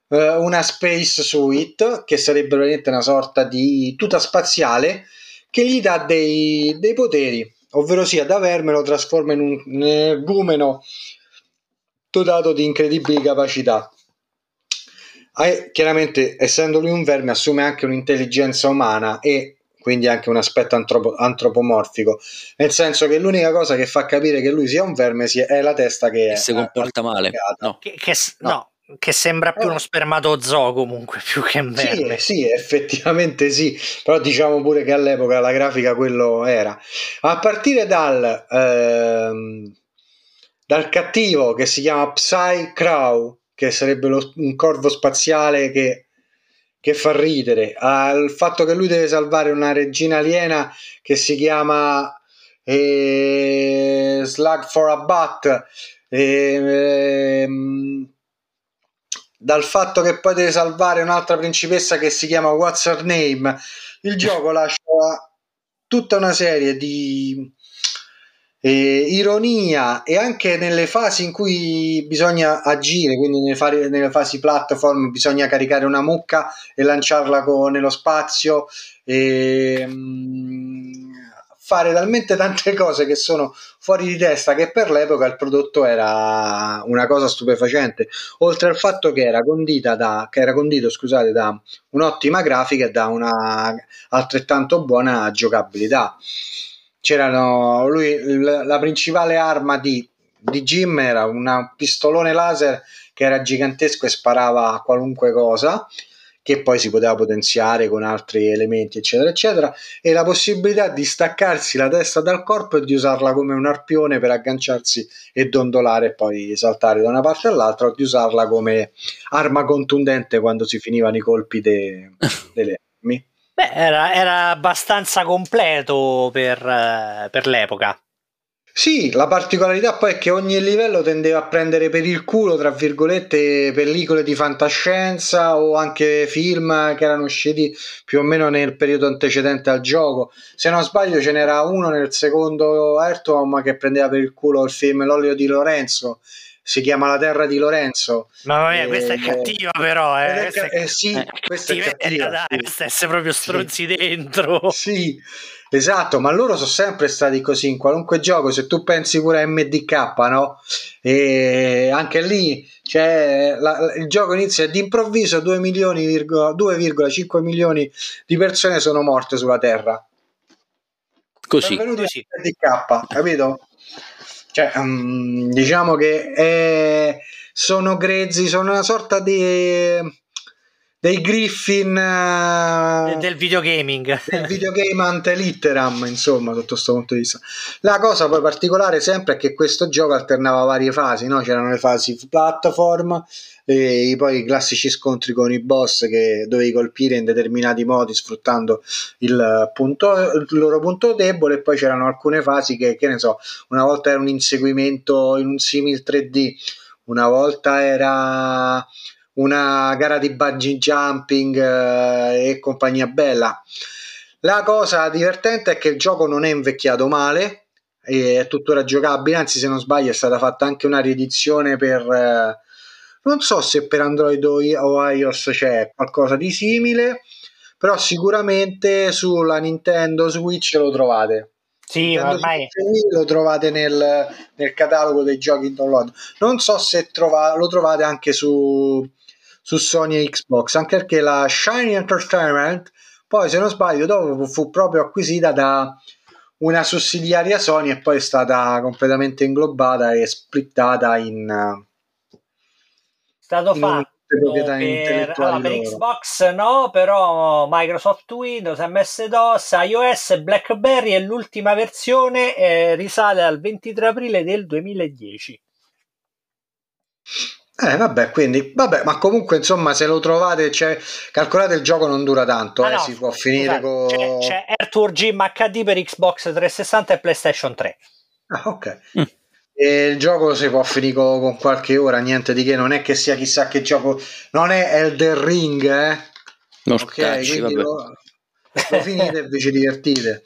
eh, una space suite, che sarebbe praticamente una sorta di tuta spaziale, che gli dà dei, dei poteri, ovvero sia da verme lo trasforma in un energumeno dotato di incredibili capacità chiaramente essendo lui un verme assume anche un'intelligenza umana e quindi anche un aspetto antropo- antropomorfico, nel senso che l'unica cosa che fa capire che lui sia un verme è la testa che, che si comporta male. No. Che, che, no. no. che, sembra più eh. uno spermatozoo comunque più che un verme. Sì, sì, effettivamente sì, però diciamo pure che all'epoca la grafica quello era. A partire dal, ehm, dal cattivo che si chiama Psy Crow, che sarebbe lo, un corvo spaziale che, che fa ridere, al fatto che lui deve salvare una regina aliena che si chiama eh, Slug for a Bat, eh, dal fatto che poi deve salvare un'altra principessa che si chiama What's Her Name. Il gioco lascia tutta una serie di eh, ironia e anche nelle fasi in cui bisogna agire, quindi nelle, fari, nelle fasi platform bisogna caricare una mucca e lanciarla con, nello spazio e mh, mm, fare talmente tante cose che sono fuori di testa che per l'epoca il prodotto era una cosa stupefacente. Oltre al fatto che era condita da, che era condito scusate da un'ottima grafica e da una altrettanto buona giocabilità c'erano lui la principale arma di, di Jim era un pistolone laser che era gigantesco e sparava a qualunque cosa che poi si poteva potenziare con altri elementi eccetera eccetera e la possibilità di staccarsi la testa dal corpo e di usarla come un arpione per agganciarsi e dondolare e poi saltare da una parte all'altra o di usarla come arma contundente quando si finivano i colpi de, delle armi Beh, era, era abbastanza completo per, eh, per l'epoca. Sì, la particolarità poi è che ogni livello tendeva a prendere per il culo, tra virgolette, pellicole di fantascienza o anche film che erano usciti più o meno nel periodo antecedente al gioco. Se non sbaglio ce n'era uno nel secondo Earthworm che prendeva per il culo il film L'olio di Lorenzo si chiama La Terra di Lorenzo. Mamma mia, eh, questa è cattiva però, eh. Questa è, eh, sì, questa è cattiva. Dai, sì. essere proprio stronzi sì. dentro. Sì, esatto, ma loro sono sempre stati così in qualunque gioco, se tu pensi pure a MDK, no? E anche lì cioè, la, il gioco inizia e d'improvviso 2 milioni, 2,5 milioni di persone sono morte sulla Terra. Così. Benvenuti così. MDK, capito? Cioè, um, diciamo che è, sono grezzi, sono una sorta di, di dei Griffin uh, del videogaming del videogame ante litteram insomma sotto questo punto di vista la cosa poi particolare sempre è che questo gioco alternava varie fasi no? c'erano le fasi platform e poi i classici scontri con i boss che dovevi colpire in determinati modi sfruttando il, punto, il loro punto debole e poi c'erano alcune fasi che, che ne so, una volta era un inseguimento in un simil 3D, una volta era una gara di bungee jumping eh, e compagnia bella. La cosa divertente è che il gioco non è invecchiato male, è tuttora giocabile, anzi se non sbaglio è stata fatta anche una riedizione per... Eh, non so se per Android o iOS c'è qualcosa di simile, però sicuramente sulla Nintendo Switch lo trovate. Sì, Nintendo ormai lo trovate nel, nel, catalogo dei giochi in download. Non so se trova, lo trovate anche su, su Sony e Xbox, anche perché la Shiny Entertainment, poi se non sbaglio, dopo fu proprio acquisita da una sussidiaria Sony e poi è stata completamente inglobata e splittata in stato fatto per, allora, per Xbox no, però Microsoft Windows, MS-DOS, iOS, BlackBerry e l'ultima versione eh, risale al 23 aprile del 2010. Eh vabbè, quindi vabbè, ma comunque insomma se lo trovate, cioè, calcolate il gioco non dura tanto, ah, eh, no, si può finire con... C'è, c'è Air Tour Gym HD per Xbox 360 e PlayStation 3. Ah ok. Mm. E il gioco si può finire con, qualche ora, niente di che, non è che sia chissà che gioco, non è Elder Ring, eh? Non ok, cacci, quindi lo, lo, finite e vi ci divertite.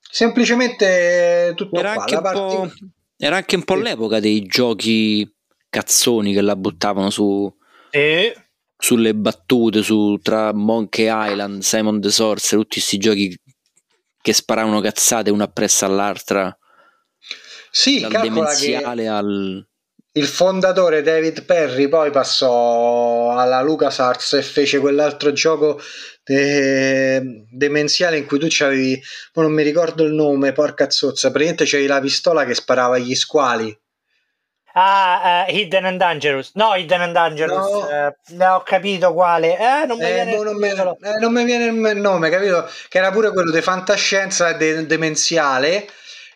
Semplicemente tutto era qua. Anche part... Era anche un po' sì. l'epoca dei giochi cazzoni che la buttavano su... E sulle battute su, tra Monkey Island, Simon the Sorcerer, tutti questi giochi che sparavano cazzate una appresso all'altra sì, dal demenziale al... Il fondatore David Perry poi passò alla LucasArts e fece quell'altro gioco de- demenziale in cui tu c'avevi, non mi ricordo il nome, porca zozza, praticamente c'avevi la pistola che sparava agli squali. Ah, uh, Hidden and Dangerous. No, Hidden and Dangerous. No. Uh, ho capito quale. Eh, non mi eh, viene, boh, non, me, eh, non mi viene il nome, capito? Che era pure quello di fantascienza de- demenziale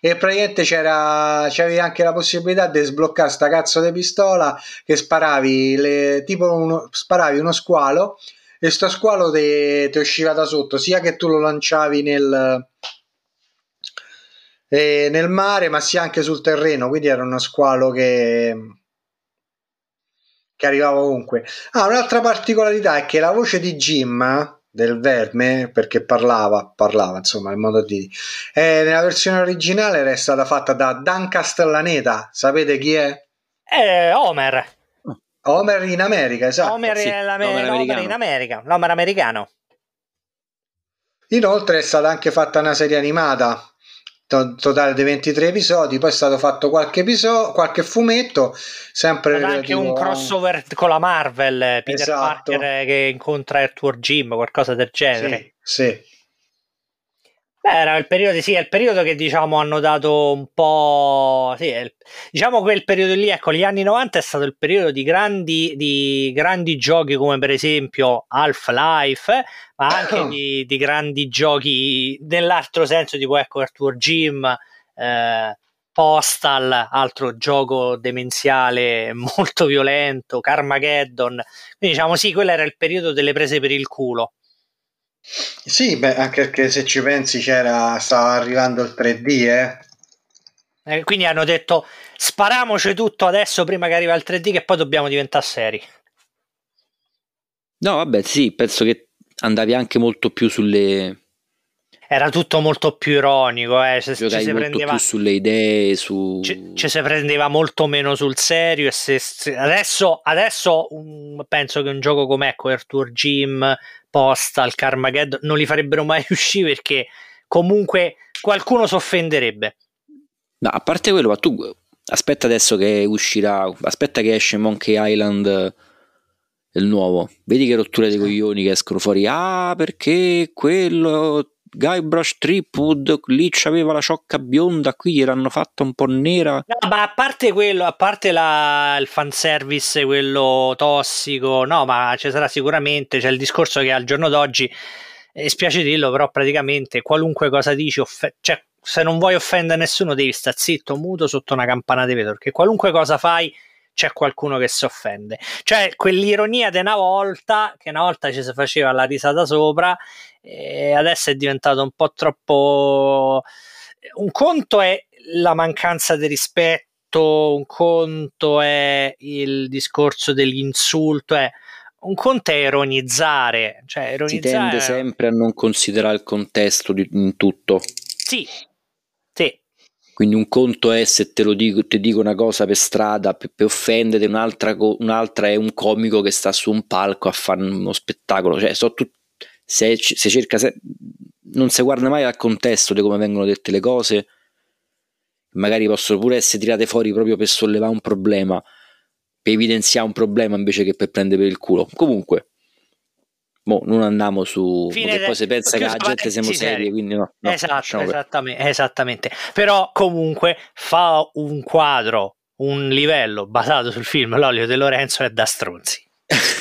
e praticamente c'era c'avevi anche la possibilità di sbloccare sta cazzo di pistola che sparavi le, tipo uno, sparavi uno squalo e sto squalo ti usciva da sotto sia che tu lo lanciavi nel eh, nel mare ma sia anche sul terreno. Quindi era uno squalo che che arrivava ovunque. Ah un'altra particolarità è che la voce di Jim del verme perché parlava, parlava insomma il modo di eh, nella versione originale era stata fatta da Dan Castellaneta. Sapete chi è? Eh, Homer. Homer in America esatto. Homer, sì. Homer, Homer in America l'Homer americano. Inoltre è stata anche fatta una serie animata totale di 23 episodi poi è stato fatto qualche episodio qualche fumetto sempre anche un crossover con la Marvel Peter esatto. Parker che incontra Arthur Jim qualcosa del genere sì, sì. Era il periodo, sì, è il periodo che diciamo hanno dato un po'. Sì, il, diciamo quel periodo lì, ecco, gli anni 90 è stato il periodo di grandi, di grandi giochi come per esempio Half-Life, ma anche di, di, grandi giochi nell'altro senso, tipo ecco Arthur Jim, eh, Postal, altro gioco demenziale molto violento, Carmageddon. Quindi diciamo sì, quello era il periodo delle prese per il culo. Sì, beh, anche perché se ci pensi c'era, stava arrivando il 3D, eh. eh quindi hanno detto sparamoci tutto adesso prima che arriva il 3D che poi dobbiamo diventare seri. No, vabbè, sì, penso che andavi anche molto più sulle era tutto molto più ironico, eh. ci, ci si prendeva più sulle idee, su... ci, ci, si prendeva molto meno sul serio. E se, se, adesso, adesso um, penso che un gioco come ecco, Tour Gym, Postal, Carmageddon non li farebbero mai uscire perché comunque qualcuno si offenderebbe. No, a parte quello, ma tu aspetta adesso che uscirà, aspetta che esce Monkey Island il nuovo, vedi che rottura dei coglioni che escono fuori, ah perché quello Guybrush Tripwood lì c'aveva la ciocca bionda qui gliel'hanno fatta un po' nera. No, ma a parte quello a parte la, il fanservice quello tossico no ma ci sarà sicuramente c'è il discorso che al giorno d'oggi e spiace dirlo però praticamente qualunque cosa dici off- cioè se non vuoi offendere nessuno devi stare zitto muto sotto una campana di vetro perché qualunque cosa fai c'è qualcuno che si offende. Cioè, quell'ironia di una volta, che una volta ci si faceva la risata sopra, e adesso è diventato un po' troppo. Un conto è la mancanza di rispetto, un conto è il discorso dell'insulto, è un conto è ironizzare, cioè ironizzare... Si tende sempre a non considerare il contesto di, in tutto. Sì, sì, quindi un conto è se te lo dico, ti dico una cosa per strada per, per offendere, un'altra, un'altra, è un comico che sta su un palco a fare uno spettacolo. Cioè, so tut, se, se, cerca, se, non si guarda mai al contesto di come vengono dette le cose, magari possono pure essere tirate fuori proprio per sollevare un problema, per evidenziare un problema invece che per prendere per il culo. Comunque, Boh, non andiamo su Fine poi si pensa che la gente siamo serie, quindi no. no esatto, esattamente, esattamente. Però comunque fa un quadro, un livello basato sul film L'olio di Lorenzo è da stronzi.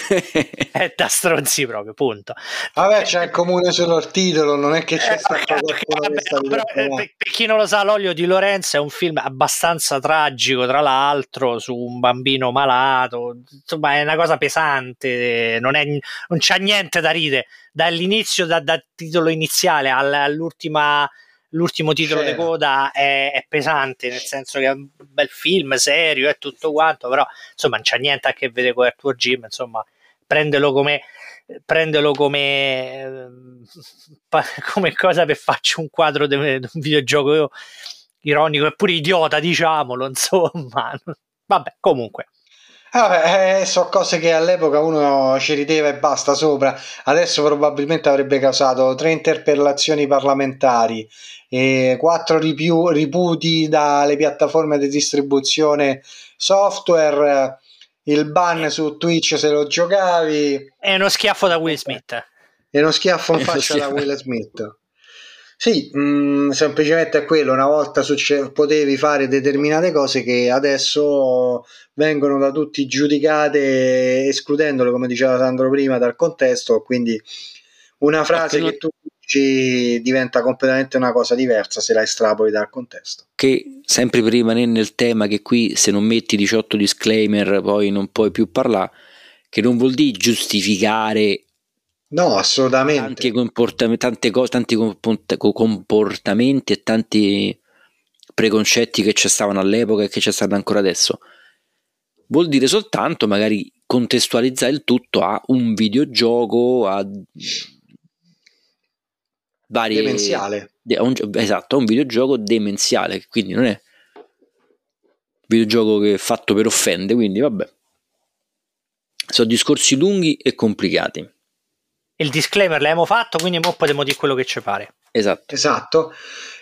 è da stronzi proprio, punto. Vabbè, c'è il comune solo il titolo, non è che c'è eh, stato vabbè, eh, per, per chi non lo sa, L'olio di Lorenzo è un film abbastanza tragico, tra l'altro, su un bambino malato, insomma, è una cosa pesante, non, è, non c'è niente da ridere dall'inizio, da, dal titolo iniziale all'ultima l'ultimo titolo di coda è, è, pesante, nel senso che è un bel film, serio e tutto quanto, però insomma non c'è niente a che vedere con tuo Jim, insomma prendelo come prendelo come, come cosa per farci un quadro di un videogioco ironico e pure idiota, diciamolo, insomma. Vabbè, comunque. Vabbè, eh, so cose che all'epoca uno ci rideva e basta sopra, adesso probabilmente avrebbe causato tre interpellazioni parlamentari, e quattro ripiu- riputi dalle piattaforme di distribuzione software, il ban su Twitch se lo giocavi. E uno schiaffo da Will Smith. E uno schiaffo in faccia da Will Smith. Sì, mh, mm, semplicemente è quello, una volta succe- potevi fare determinate cose che adesso vengono da tutti giudicate escludendole, come diceva Sandro prima, dal contesto, quindi una frase che tu dici diventa completamente una cosa diversa se la estrapoli dal contesto. Che sempre per rimanere nel tema che qui se non metti 18 disclaimer poi non puoi più parlare, che non vuol dire giustificare No, assolutamente. Tanti comportamenti, tante cose, tanti comportamenti e tanti preconcetti che ci stavano all'epoca e che ci stanno ancora adesso. Vuol dire soltanto magari contestualizzare il tutto a un videogioco, a varie... Demenziale. De, un, esatto, a un videogioco demenziale, quindi non è un videogioco che è fatto per offendere, quindi vabbè. Sono discorsi lunghi e complicati il disclaimer l'abbiamo fatto, quindi ora potremo dire quello che ci pare. Esatto. Esatto.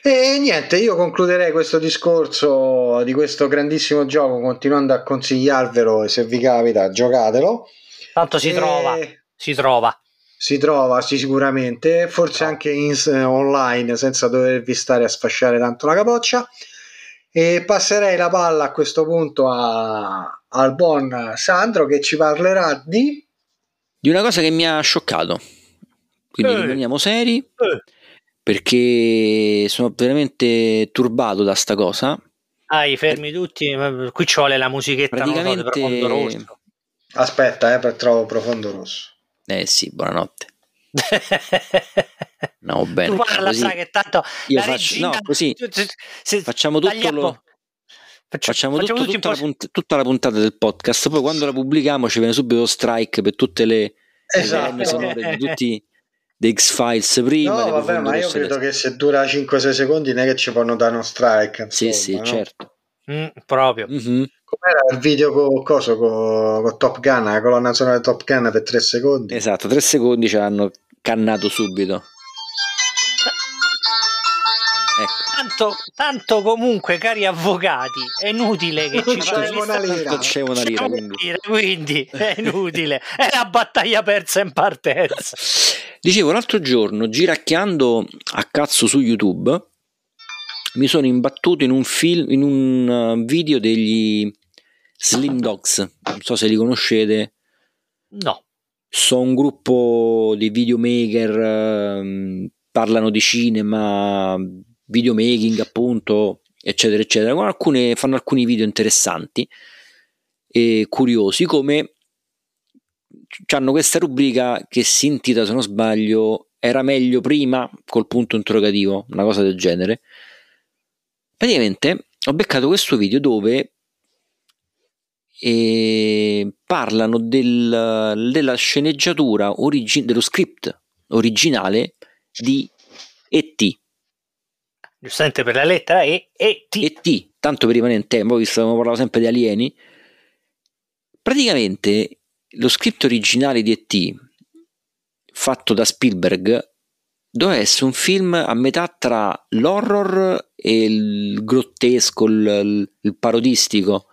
E niente, io concluderei questo discorso di questo grandissimo gioco continuando a consigliarvelo e se vi capita giocatelo. Tanto si e... trova, si trova. Si trova sì, sicuramente, forse anche in, eh, online senza dovervi stare a sfasciare tanto la capoccia. E passerei la palla a questo punto a, al buon Sandro che ci parlerà di di una cosa che mi ha scioccato. Quindi eh. rimaniamo seri eh. perché sono veramente turbato da sta cosa. Ah, i fermi tutti, qui ci vuole la musichetta Praticamente... profondo rosso. Aspetta, eh, per trovo profondo rosso. Eh sì, buonanotte. no, bene. Tu parla, così, sai che tanto io faccio, regina, no, così se, facciamo tutto lo, Facciamo, facciamo tutto, tutta, la punt- tutta, la puntata del podcast, poi quando la pubblichiamo ci viene subito strike per tutte le, esatto. le sonore di tutti The X-Files prima. No, vabbè, ma io credo che se dura 5-6 secondi non è che ci fanno dare uno strike. Insomma, sì, sì, no? certo. Mm, proprio. Mm-hmm. Com'era il video con, coso, con, con Top Gun, la colonna sonora di Top Gun per 3 secondi? Esatto, 3 secondi ce l'hanno cannato subito. Ecco. tanto, tanto comunque, cari avvocati, è inutile che ci c'è una lira. C'è una lira, quindi. quindi è inutile, è la battaglia persa in partenza. Dicevo, l'altro giorno, giracchiando a cazzo su YouTube, mi sono imbattuto in un film, in un uh, video degli Slim Dogs, non so se li conoscete. No. Sono un gruppo di videomaker, um, parlano di cinema, videomaking appunto, eccetera, eccetera. Alcune, fanno alcuni video interessanti e curiosi, come hanno questa rubrica che si intitola, se non sbaglio, era meglio prima col punto interrogativo, una cosa del genere. Praticamente ho beccato questo video dove eh, parlano del, della sceneggiatura, origi- dello script originale di E.T. Giustamente per la lettera E, E.T. E.T. Tanto per rimanere in tempo, visto che parlavo sempre di alieni, praticamente lo script originale di E.T. fatto da Spielberg doveva essere un film a metà tra l'horror e il grottesco, il, il parodistico.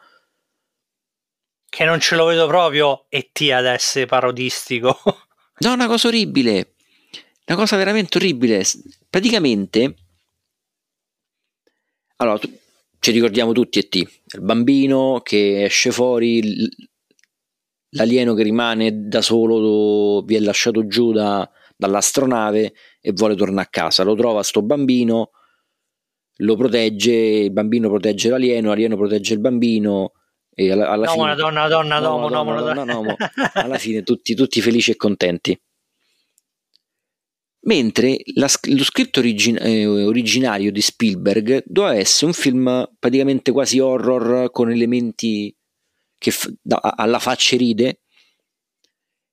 Che non ce lo vedo proprio E.T. ad essere parodistico. no, una cosa orribile. Una cosa veramente orribile. Praticamente, allora, ci ricordiamo tutti E.T. Il bambino che esce fuori, l'alieno che rimane da solo, viene lasciato giù da, dall'astronave e vuole tornare a casa. Lo trova sto bambino, lo protegge, il bambino protegge l'alieno, l'alieno protegge il bambino. E alla, alla no, fine, una donna, donna, no, domo, no, no, no, no, alla fine tutti, tutti felici e contenti. Mentre la, lo script origin, eh, originario di Spielberg doveva essere un film praticamente quasi horror con elementi che f- da, alla faccia ride.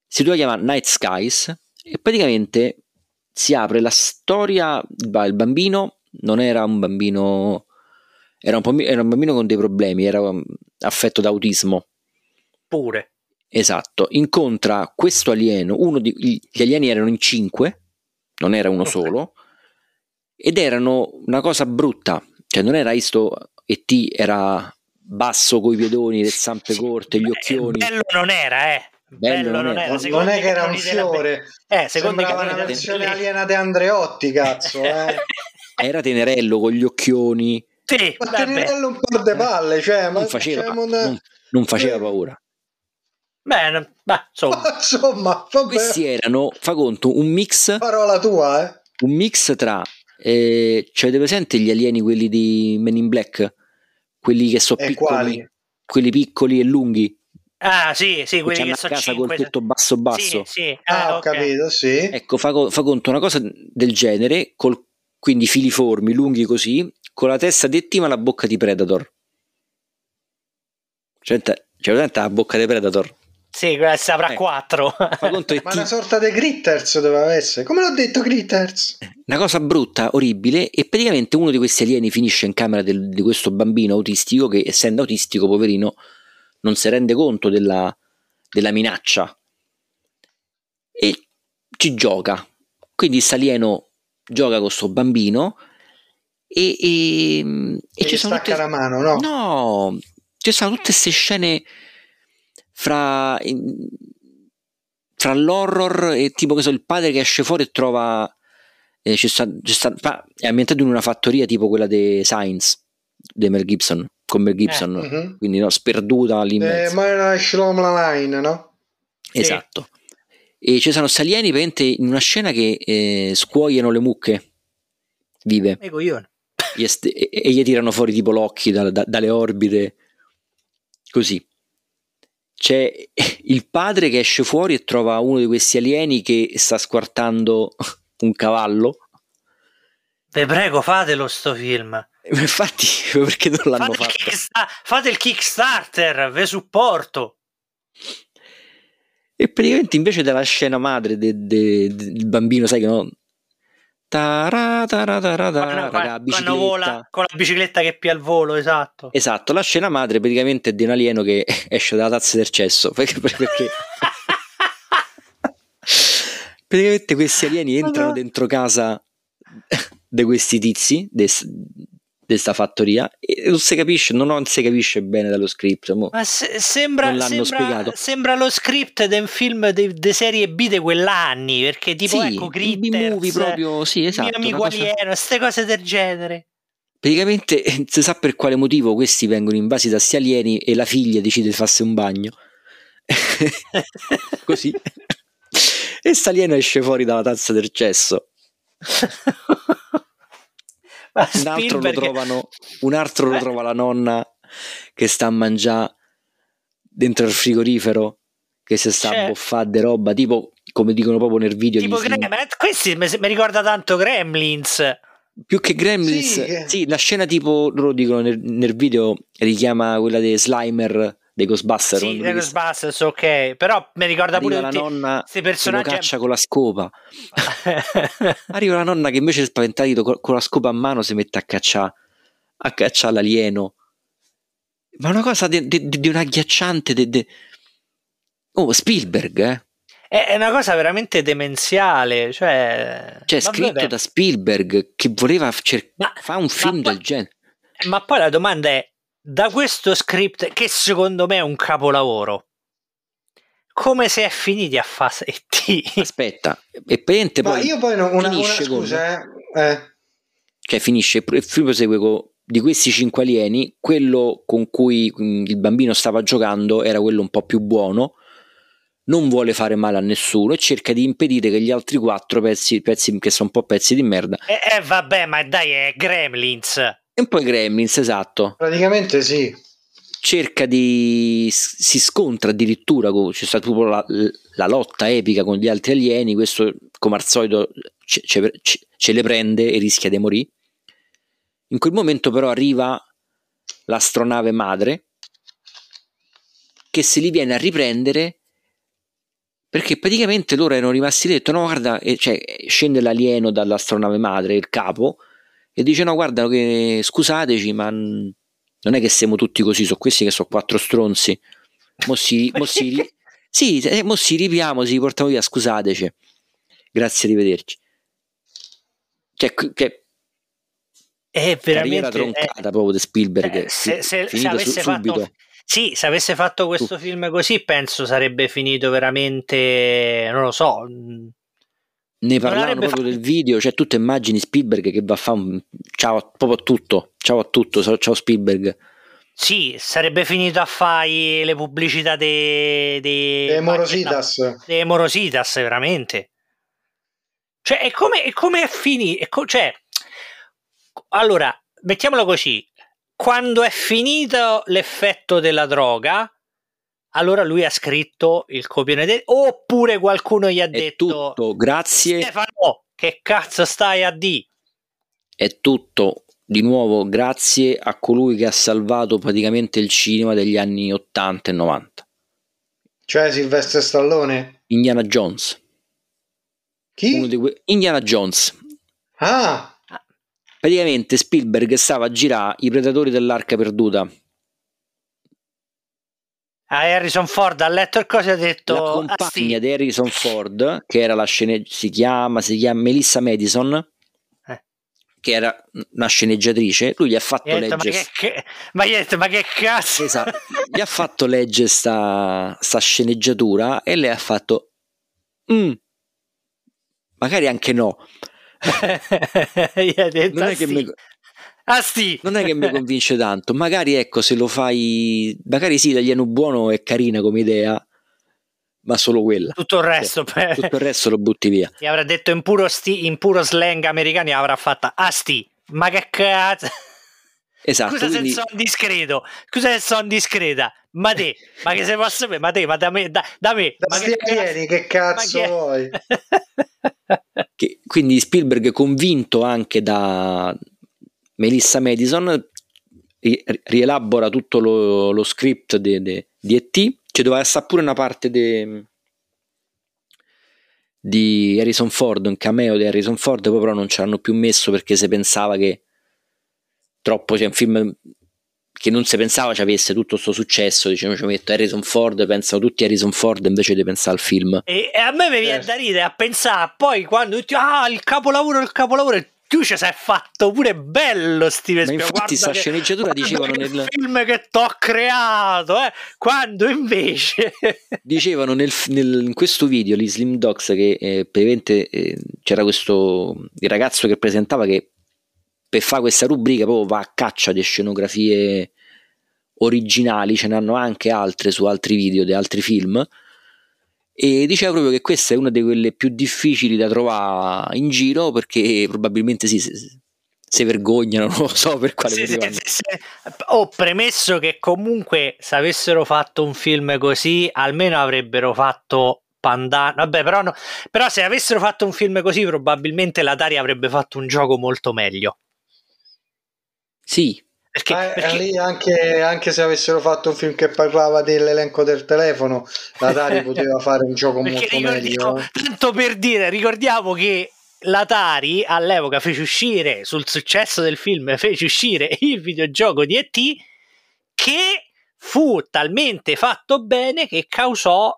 Si doveva chiamare Night Skies e praticamente si apre la storia, il bambino non era un bambino, era un, era un bambino con dei problemi, era affetto da autismo. Pure. Esatto, incontra questo alieno, uno di, gli alieni erano in cinque, non era uno okay. solo, ed erano una cosa brutta, cioè non era visto E.T. era basso coi piedoni, le zampe corte, gli occhioni. Bello non era, eh. Bello, Bello non, era, non è che era un fiore, eh, secondo me una versione aliena di Andreotti, cazzo. Eh. era tenerello con gli occhioni. Sì, ma tenerello un po' de palle, cioè, non faceva, cioè, non, non faceva paura. Beh, beh insomma, insomma vabbè. questi erano, fa conto, un mix. Parola tua, eh. Un mix tra. Eh, cioè, avete presente gli alieni, quelli di Men in Black? Quelli che sono piccoli, quali? quelli piccoli e lunghi. Ah, sì, sì, quelli che sono casa 5. col tetto basso basso. Sì, sì. Ah, ah ho okay. capito, sì. Ecco, fa, fa, conto una cosa del genere, col, quindi filiformi, lunghi così, con la testa di T ma la bocca di Predator. Cioè, cioè la bocca di Predator. Sì, questa avrà ecco. 4. ma una sorta di Gritters doveva essere. Come l'ho detto Gritters? Una cosa brutta, orribile, e praticamente uno di questi alieni finisce in camera del, di questo bambino autistico che, essendo autistico, poverino, non si rende conto della, della minaccia e ci gioca. Quindi Salieno gioca con questo bambino e, e, e, e ci sono tutte, la mano, no? No, ci sono tutte queste scene fra, fra l'horror e tipo che so, il padre che esce fuori e trova eh, ci sta, ci sta, è ambientato in una fattoria tipo quella di Science di Mel Gibson con Mel Gibson, eh, uh-huh. quindi no, sperduta all'immenso. Eh, ma era Shlom Line, no? Esatto. Sì. E ci sono Salieni in una scena che eh, scuoiano le mucche vive. E coglione. E, e, gli tirano fuori tipo l'occhi da, da, dalle orbite. Così. C'è il padre che esce fuori e trova uno di questi alieni che sta squartando un cavallo. Ve prego, fatelo sto film. Infatti, perché non l'hanno fate fatto? Il fate il Kickstarter, ve supporto. E praticamente invece della scena madre del de, de, bambino, sai che no? Tara, tara, tara, quando, raga, quando vola con la bicicletta che pia al volo, esatto. Esatto, la scena madre praticamente è di un alieno che esce dalla tazza del cesso. Perché, perché praticamente questi alieni entrano dentro casa di questi tizi, questa fattoria e non si capisce, non, non si capisce bene dallo script. Mo. Ma se, sembra, sembra, sembra, lo script di un film di serie B di quell'anni, perché tipo sì, ecco Critters, movie proprio, sì, esatto, mio amico cosa... alieno, queste cose del genere. Praticamente si sa per quale motivo questi vengono invasi da sti alieni e la figlia decide di farsi un bagno. Così. e sta alieno esce fuori dalla tazza del cesso. un altro lo trovano, un altro lo trova la nonna che sta a mangiare dentro il frigorifero che si sta a cioè buffare di roba tipo come dicono proprio nel video tipo Gremlins questi mi, mi, ricorda tanto Gremlins. Più che Gremlins. Sì, sì la scena tipo loro dicono nel, nel video richiama quella dei Slimer dei Ghostbusters. Sì, dei Ghostbusters, ok. Però mi ricorda Arriva pure la nonna questi personaggi. Che caccia con la scopa. Arriva la nonna che invece spaventata con la scopa a mano si mette a cacciare a cacciare l'alieno. Ma una cosa di, di, di un agghiacciante. Di. Oh, Spielberg, eh? È una cosa veramente demenziale. Cioè, cioè scritto vabbè. da Spielberg che voleva cer- fare un film del genere. Ma poi la domanda è: da questo script che secondo me è un capolavoro come si è finiti a fare ET? Aspetta, e praticamente poi io poi non, una, una scusa, eh. eh. Cioè finisce il film prosegue con di questi cinque alieni, quello con cui il bambino stava giocando era quello un po' più buono, non vuole fare male a nessuno e cerca di impedire che gli altri quattro pezzi, pezzi che sono un po' pezzi di merda. Eh, eh vabbè, ma dai, è Gremlins. E un po' i Gremlins, esatto. Praticamente sì. Cerca di. si scontra addirittura. C'è stata proprio la, la lotta epica con gli altri alieni. Questo, come al solito, ce, ce, ce le prende e rischia di morire. In quel momento, però, arriva l'astronave madre che se li viene a riprendere perché praticamente loro erano rimasti detto no guarda cioè, scende l'alieno dall'astronave madre il capo e dice no guarda che scusateci ma non è che siamo tutti così sono questi che sono quattro stronzi. Mo si, mo si, sì, eh, mo si ripiamo si portano via scusateci. Grazie arrivederci. Cioè, che è veramente troncata è, proprio di Spielberg eh, se, se, se avesse fatto sì, se avesse fatto questo uh. film così penso sarebbe finito veramente non lo so ne parlavano proprio fatto... del video, cioè tutte immagini Spielberg che va a fare un ciao proprio a tutto, ciao a tutto, ciao Spielberg. Sì, sarebbe finito a fare le pubblicità dei de... de Morositas. Dei Morositas, veramente. Cioè, è come, è come è finito. Co- cioè, allora, mettiamolo così. Quando è finito l'effetto della droga, allora lui ha scritto il copione de- oppure qualcuno gli ha è detto tutto, grazie. Stefano che cazzo stai a di? È tutto. Di nuovo grazie a colui che ha salvato praticamente il cinema degli anni 80 e 90 cioè Silvestre Stallone? Indiana Jones. Chi? Que- Indiana Jones. Ah! Praticamente Spielberg stava a girare i predatori dell'arca perduta a Harrison Ford ha letto il coso e ha detto la compagna ah, sì. di Harrison Ford che era la sceneggiatrice si chiama, si chiama Melissa Madison eh. che era una sceneggiatrice lui gli ha fatto leggere ma che, ma, detto, ma che cazzo esatto, gli ha fatto leggere sta, sta sceneggiatura e lei ha fatto mm, magari anche no non è che sì. mi, Ah, sì. Non è che mi convince tanto. Magari ecco, se lo fai, magari sì, l'alieno buono è carina come idea, ma solo quella. Tutto il resto, cioè, tutto il resto lo butti via. Ti avrà detto in puro, sti, in puro slang americano, avrà fatta asti. Ma che cazzo? Esatto. Scusa quindi... se sono discreto, scusa se sono discreta, ma te, ma che se posso sapere, ma te, ma da me, da, da me, da ma che cazzo, che cazzo che... vuoi? che, quindi Spielberg convinto anche da, Melissa Madison rielabora tutto lo, lo script di E.T. Ci doveva essere pure una parte de, di Harrison Ford, un cameo di Harrison Ford, poi però non ci hanno più messo perché si pensava che troppo, c'è cioè un film che non si pensava ci avesse tutto questo successo, diciamo ci metto Harrison Ford, pensano tutti a Harrison Ford invece di pensare al film. E, e a me mi viene certo. da ridere a pensare, poi quando dici, ah il capolavoro, il capolavoro, tu ci sei fatto pure bello Steven Ma infatti sta sceneggiatura dicevano nel film che t'ho creato eh? quando invece dicevano nel, nel, in questo video gli Slim Dogs che eh, eh, c'era questo il ragazzo che presentava che per fare questa rubrica proprio va a caccia di scenografie originali ce ne hanno anche altre su altri video di altri film e diceva proprio che questa è una di quelle più difficili da trovare in giro perché probabilmente sì, si vergognano, non lo so per quale sì, motivo. Sì, sì, Ho premesso che comunque se avessero fatto un film così almeno avrebbero fatto Pandano. Vabbè, però, no, però se avessero fatto un film così probabilmente l'Atari avrebbe fatto un gioco molto meglio. Sì, perché, eh, perché... Lì anche, anche, se avessero fatto un film che parlava dell'elenco del telefono, l'Atari poteva fare un gioco molto meglio. Tanto per dire, ricordiamo che l'Atari all'epoca fece uscire sul successo del film, fece uscire il videogioco di ET che fu talmente fatto bene che causò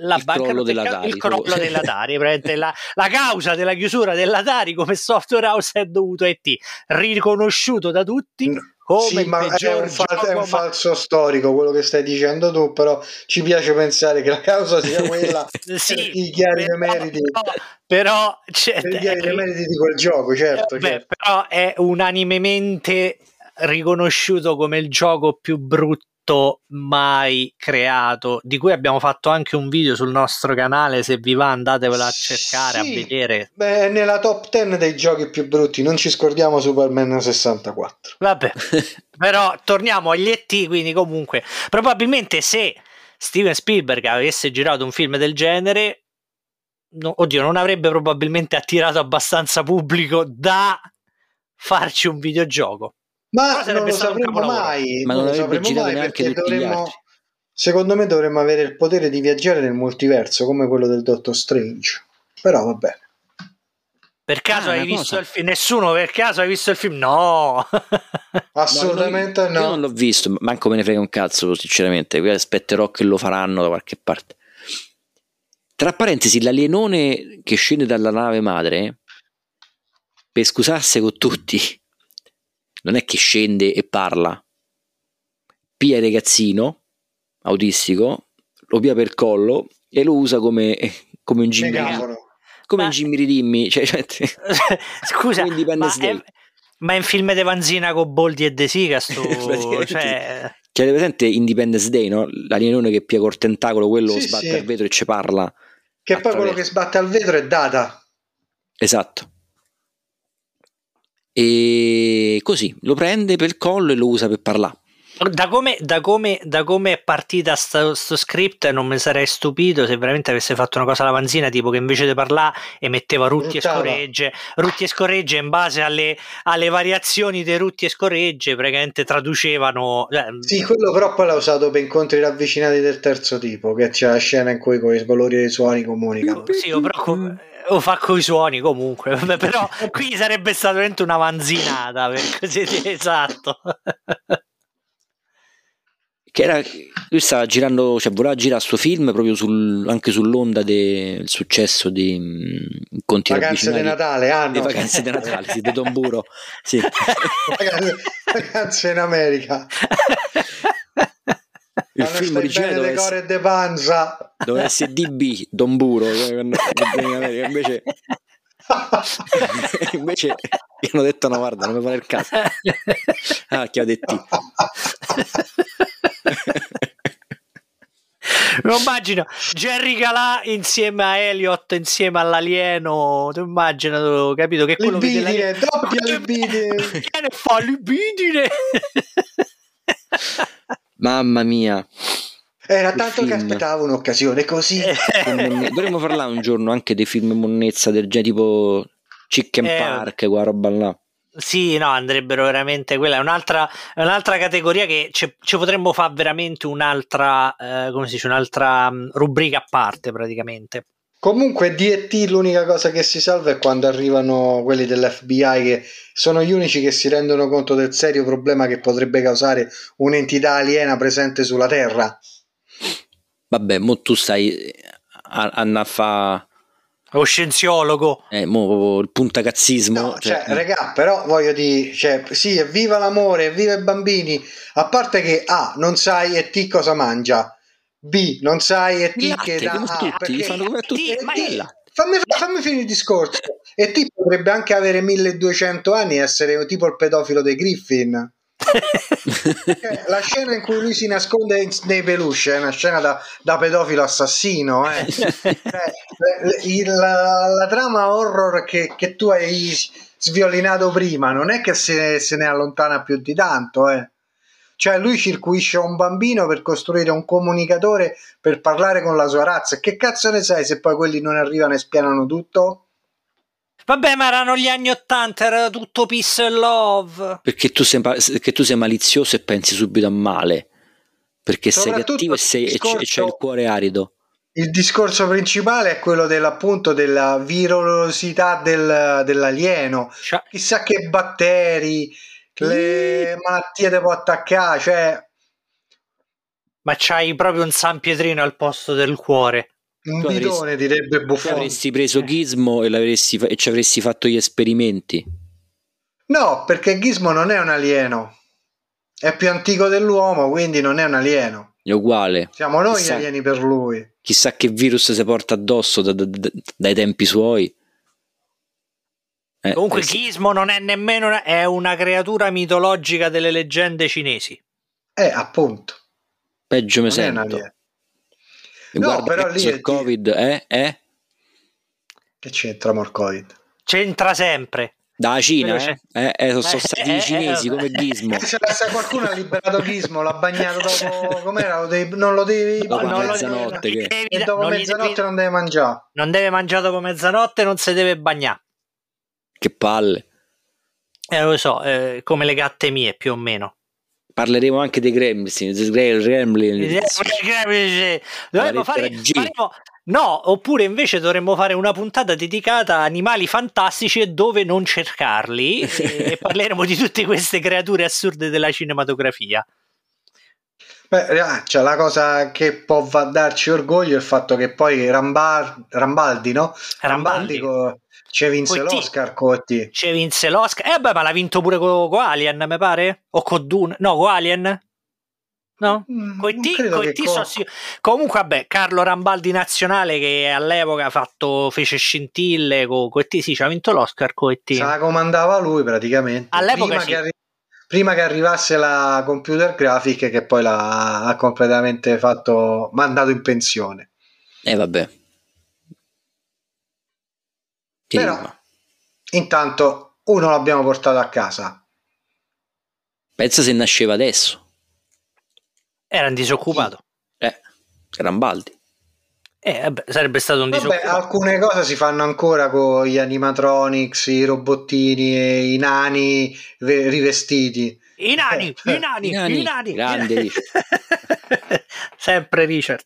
la il crollo dell'Atari, il crollo dell'Atari la, la, causa della chiusura dell'Atari come software house è dovuto a ET riconosciuto da tutti come sì, ma è un, fal- è un ma... falso storico quello che stai dicendo tu, però ci piace pensare che la causa sia quella sì, per i chiari però, meriti. Però, però cioè, chiari meriti di quel gioco, certo, eh, certo. Però è unanimemente riconosciuto come il gioco più brutto mai creato, di cui abbiamo fatto anche un video sul nostro canale, se vi va andatevelo a cercare, sì, a vedere. Beh, nella top 10 dei giochi più brutti, non ci scordiamo Superman 64. Vabbè, però torniamo agli ET, quindi comunque, probabilmente se Steven Spielberg avesse girato un film del genere, no, oddio, non avrebbe probabilmente attirato abbastanza pubblico da farci un videogioco. Ma non lo sapremo mai. Ma non, non lo sapremo mai perché dovremmo. Secondo me dovremmo avere il potere di viaggiare nel multiverso come quello del Dottor Strange. Però vabbè. Per caso ah, hai visto cosa. il film? Nessuno per caso hai visto il film? No, assolutamente no. Io non l'ho visto, manco me ne frega un cazzo, sinceramente. Qui aspetterò che lo faranno da qualche parte. Tra parentesi, l'alienone che scende dalla nave madre, per scusarsi con tutti, non è che scende e parla, pia il ragazzino autistico, lo pia per collo e lo usa come, come un Jimmy come ma... un Jimmy Dimmi cioè, cioè, scusa ma è, ma è, un film di Vanzina con Boldi e De Sica sto, cioè... avete presente Independence Day no? l'alienone che pia col tentacolo quello sì, sbatte sì. al vetro e ci parla che poi quello che sbatte al vetro è data esatto e così lo prende per il collo e lo usa per parlare. Da come, da, come, da come, è partita sto, sto, script non mi sarei stupito se veramente avesse fatto una cosa alla vanzina tipo che invece di parlare emetteva rutti Ruttava. e scorregge rutti e scorregge in base alle, alle variazioni dei rutti e scorregge praticamente traducevano eh, sì quello però poi l'ha usato per incontri ravvicinati del terzo tipo che c'è la scena in cui con i colori dei suoni comunicano sì però o fa coi suoni comunque, Vabbè, però qui sarebbe stata veramente una vanzinata per così dire esatto. Che era, lui stava girando, cioè voleva girare questo film proprio sul, anche sull'onda del successo di mm, Conti Vacanze di Natale, ah, no. vacanze di Natale, sì, di Don Buro. Sì. vacanze in America. il film originale doveva essere, de panza. doveva essere DB Don Buro invece invece gli hanno detto no guarda non mi fare il caso ah chi ha detto? Mi immagino Jerry Calà insieme a Elliot insieme all'alieno tu immagina tu, capito che quello libidine, che doppia libidine fa? Libidine Mamma mia. Era tanto film. che aspettavo un'occasione così. Dovremmo parlare un giorno anche dei film monnezza del genere tipo Chicken eh, Park, quella roba là. Sì, no, andrebbero veramente. Quella è un'altra, un'altra categoria che ci, ci, potremmo fare veramente un'altra, eh, come si dice, un'altra mm, rubrica a parte praticamente. Comunque DT l'unica cosa che si salva è quando arrivano quelli dell'FBI che sono gli unici che si rendono conto del serio problema che potrebbe causare un'entità aliena presente sulla Terra. Vabbè, mo tu stai a, a fa Lo scienziologo. Eh, mo, il puntacazzismo. No, cioè, cioè, regà, però voglio dire, cioè, sì, evviva l'amore, evviva i bambini, a parte che A, non sai e T cosa mangia, B, non sai e T che da A, tutti, fanno come tutti, e T, fammi, fammi finire il discorso, e T potrebbe anche avere 1200 anni e essere tipo il pedofilo dei Griffin. Eh, la scena in cui lui si nasconde nei peluche è una scena da, da pedofilo assassino. Eh. eh la, la, trama horror che, che, tu hai sviolinato prima non è che se, se ne allontana più di tanto. Eh. Cioè lui circuisce un bambino per costruire un comunicatore per parlare con la sua razza. Che cazzo ne sai se poi quelli non arrivano e spianano tutto? Vabbè, ma erano gli anni Ottanta, era tutto peace and love. Perché tu sei, perché tu sei malizioso e pensi subito a male. Perché sei cattivo e, sei, discorso, e c'è il cuore arido. Il discorso principale è quello dell'appunto della virolosità del, dell'alieno. Cioè. Chissà che batteri, le malattie ti può attaccare, cioè... Ma c'hai proprio un San Pietrino al posto del cuore. Un tu bidone avresti, direbbe Buffon. avresti preso Gizmo e, e ci avresti fatto gli esperimenti. No, perché Gizmo non è un alieno. È più antico dell'uomo, quindi non è un alieno. È uguale. Siamo noi chissà, gli alieni per lui. Chissà che virus si porta addosso da, da, da, dai tempi suoi. Eh, Comunque, eh, Gizmo non è nemmeno una, è una creatura mitologica delle leggende cinesi. Eh, appunto. Peggio mi sento. No, Guarda però lì il Covid è, è? Che c'entra Morcoid? C'entra sempre. Da Cina, eh? Eh, eh, sono, sono stati i cinesi come Gizmo. Se, se qualcuno ha liberato Gizmo, l'ha bagnato dopo. Com'era? Lo devi, non lo devi. Dopo non mezzanotte. Lo devi, che... E dopo non mezzanotte devi, non deve mangiare. Non deve mangiare dopo mezzanotte, non si deve bagnare. Che palle. Eh, lo so, eh, come le gatte mie più o meno parleremo anche dei Gremlin. Gremlin. Dovremmo fare, faremo, no, oppure invece dovremmo fare una puntata dedicata a animali fantastici e dove non cercarli e parleremo di tutte queste creature assurde della cinematografia. Beh, cioè la cosa che può darci orgoglio è il fatto che poi Rambar, Rambaldi, no? Rambaldi, Rambaldi ci vinse Cotti. l'Oscar Cotti. Ci vinse l'Oscar. Eh beh, ma l'ha vinto pure con, con Alien, mi pare? O con Dune? No, con Alien? No? Mm, Cotti, Cotti co- so, sì. Comunque, vabbè, Carlo Rambaldi nazionale che all'epoca fatto, fece scintille con Cotti, sì, ci ha vinto l'Oscar Cotti. Se la comandava lui praticamente. All'epoca prima, sì. che, arri- prima che arrivasse la computer graphic che poi l'ha completamente fatto, mandato in pensione. E eh, vabbè. Però, intanto, uno l'abbiamo portato a casa. Pensa se nasceva adesso. Era un disoccupato. Eh, Rambaldi. Eh, vabbè, sarebbe stato un disoccupato. Vabbè, alcune cose si fanno ancora con gli animatronics, i robottini e i nani rivestiti. I nani, eh, i nani, i nani, i nani. Grande Richard. Sempre Richard.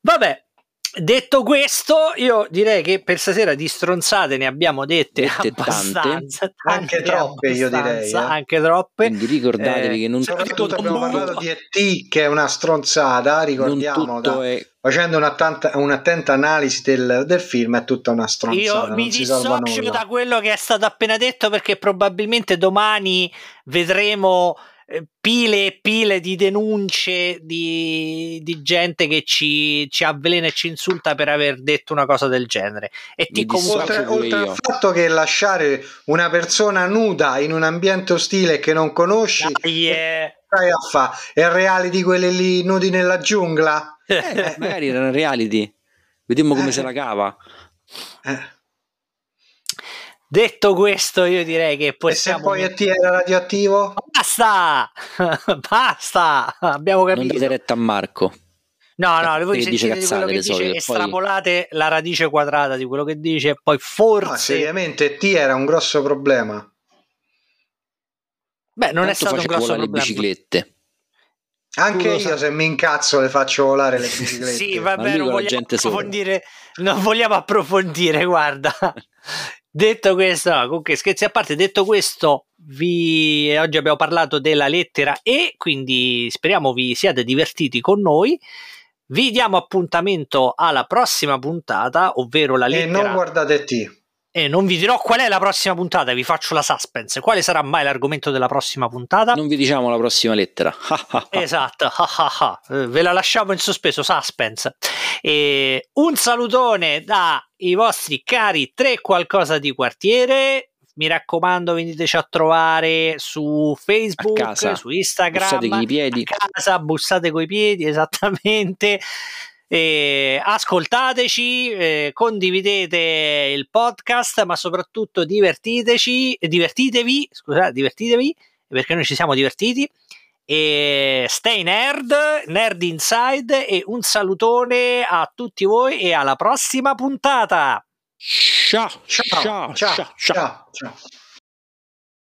Vabbè, Detto questo, io direi che per stasera di stronzate ne abbiamo dette, dette abbastanza, tante, anche troppe, io direi. Eh. Anche troppe. Quindi ricordatevi eh, che non soprattutto abbiamo parlato di ET che è una stronzata, ricordiamo, da, è... facendo un'attenta, un'attenta analisi del, del, film è tutta una stronzata. Io mi dissocio da quello che è stato appena detto perché probabilmente domani vedremo eh, pile e pile di denunce di, di gente che ci, ci, avvelena e ci insulta per aver detto una cosa del genere. E ti oltre, oltre al fatto che lasciare una persona nuda in un ambiente ostile che non conosci, yeah. stai a fa? È reality quelle lì nudi nella giungla? Eh, magari erano reality. Vediamo come eh. se la cava. Eh. Detto questo, io direi che possiamo. E se poi ET era radioattivo? Basta! Basta! Abbiamo capito. Non date retta a Marco. No, no, voi sentite di quello che dice, solite, estrapolate poi... la radice quadrata di quello che dice, e poi forse... No, seriamente, ET era un grosso problema. Beh, non Tanto è stato un grosso problema. le biciclette. Anche io sai. se mi incazzo le faccio volare le biciclette. sì, vabbè, non vogliamo, non vogliamo approfondire, guarda. Detto questo, no, comunque scherzi a parte, detto questo, vi, oggi abbiamo parlato della lettera E, quindi speriamo vi siate divertiti con noi. Vi diamo appuntamento alla prossima puntata, ovvero la lettera. E non guardate T. E non vi dirò qual è la prossima puntata, vi faccio la suspense. Quale sarà mai l'argomento della prossima puntata? Non vi diciamo la prossima lettera. esatto, eh, ve la lasciamo in sospeso, suspense. E un salutone dai vostri cari tre qualcosa di quartiere mi raccomando veniteci a trovare su Facebook, su Instagram, bussate coi piedi. a casa, bussate coi piedi, esattamente. Eh, ascoltateci, eh, condividete il podcast, ma soprattutto divertiteci, divertitevi, scusate, divertitevi perché noi ci siamo divertiti. E stay nerd, nerd inside e un salutone a tutti voi e alla prossima puntata. ciao, ciao, ciao. ciao. ciao. ciao.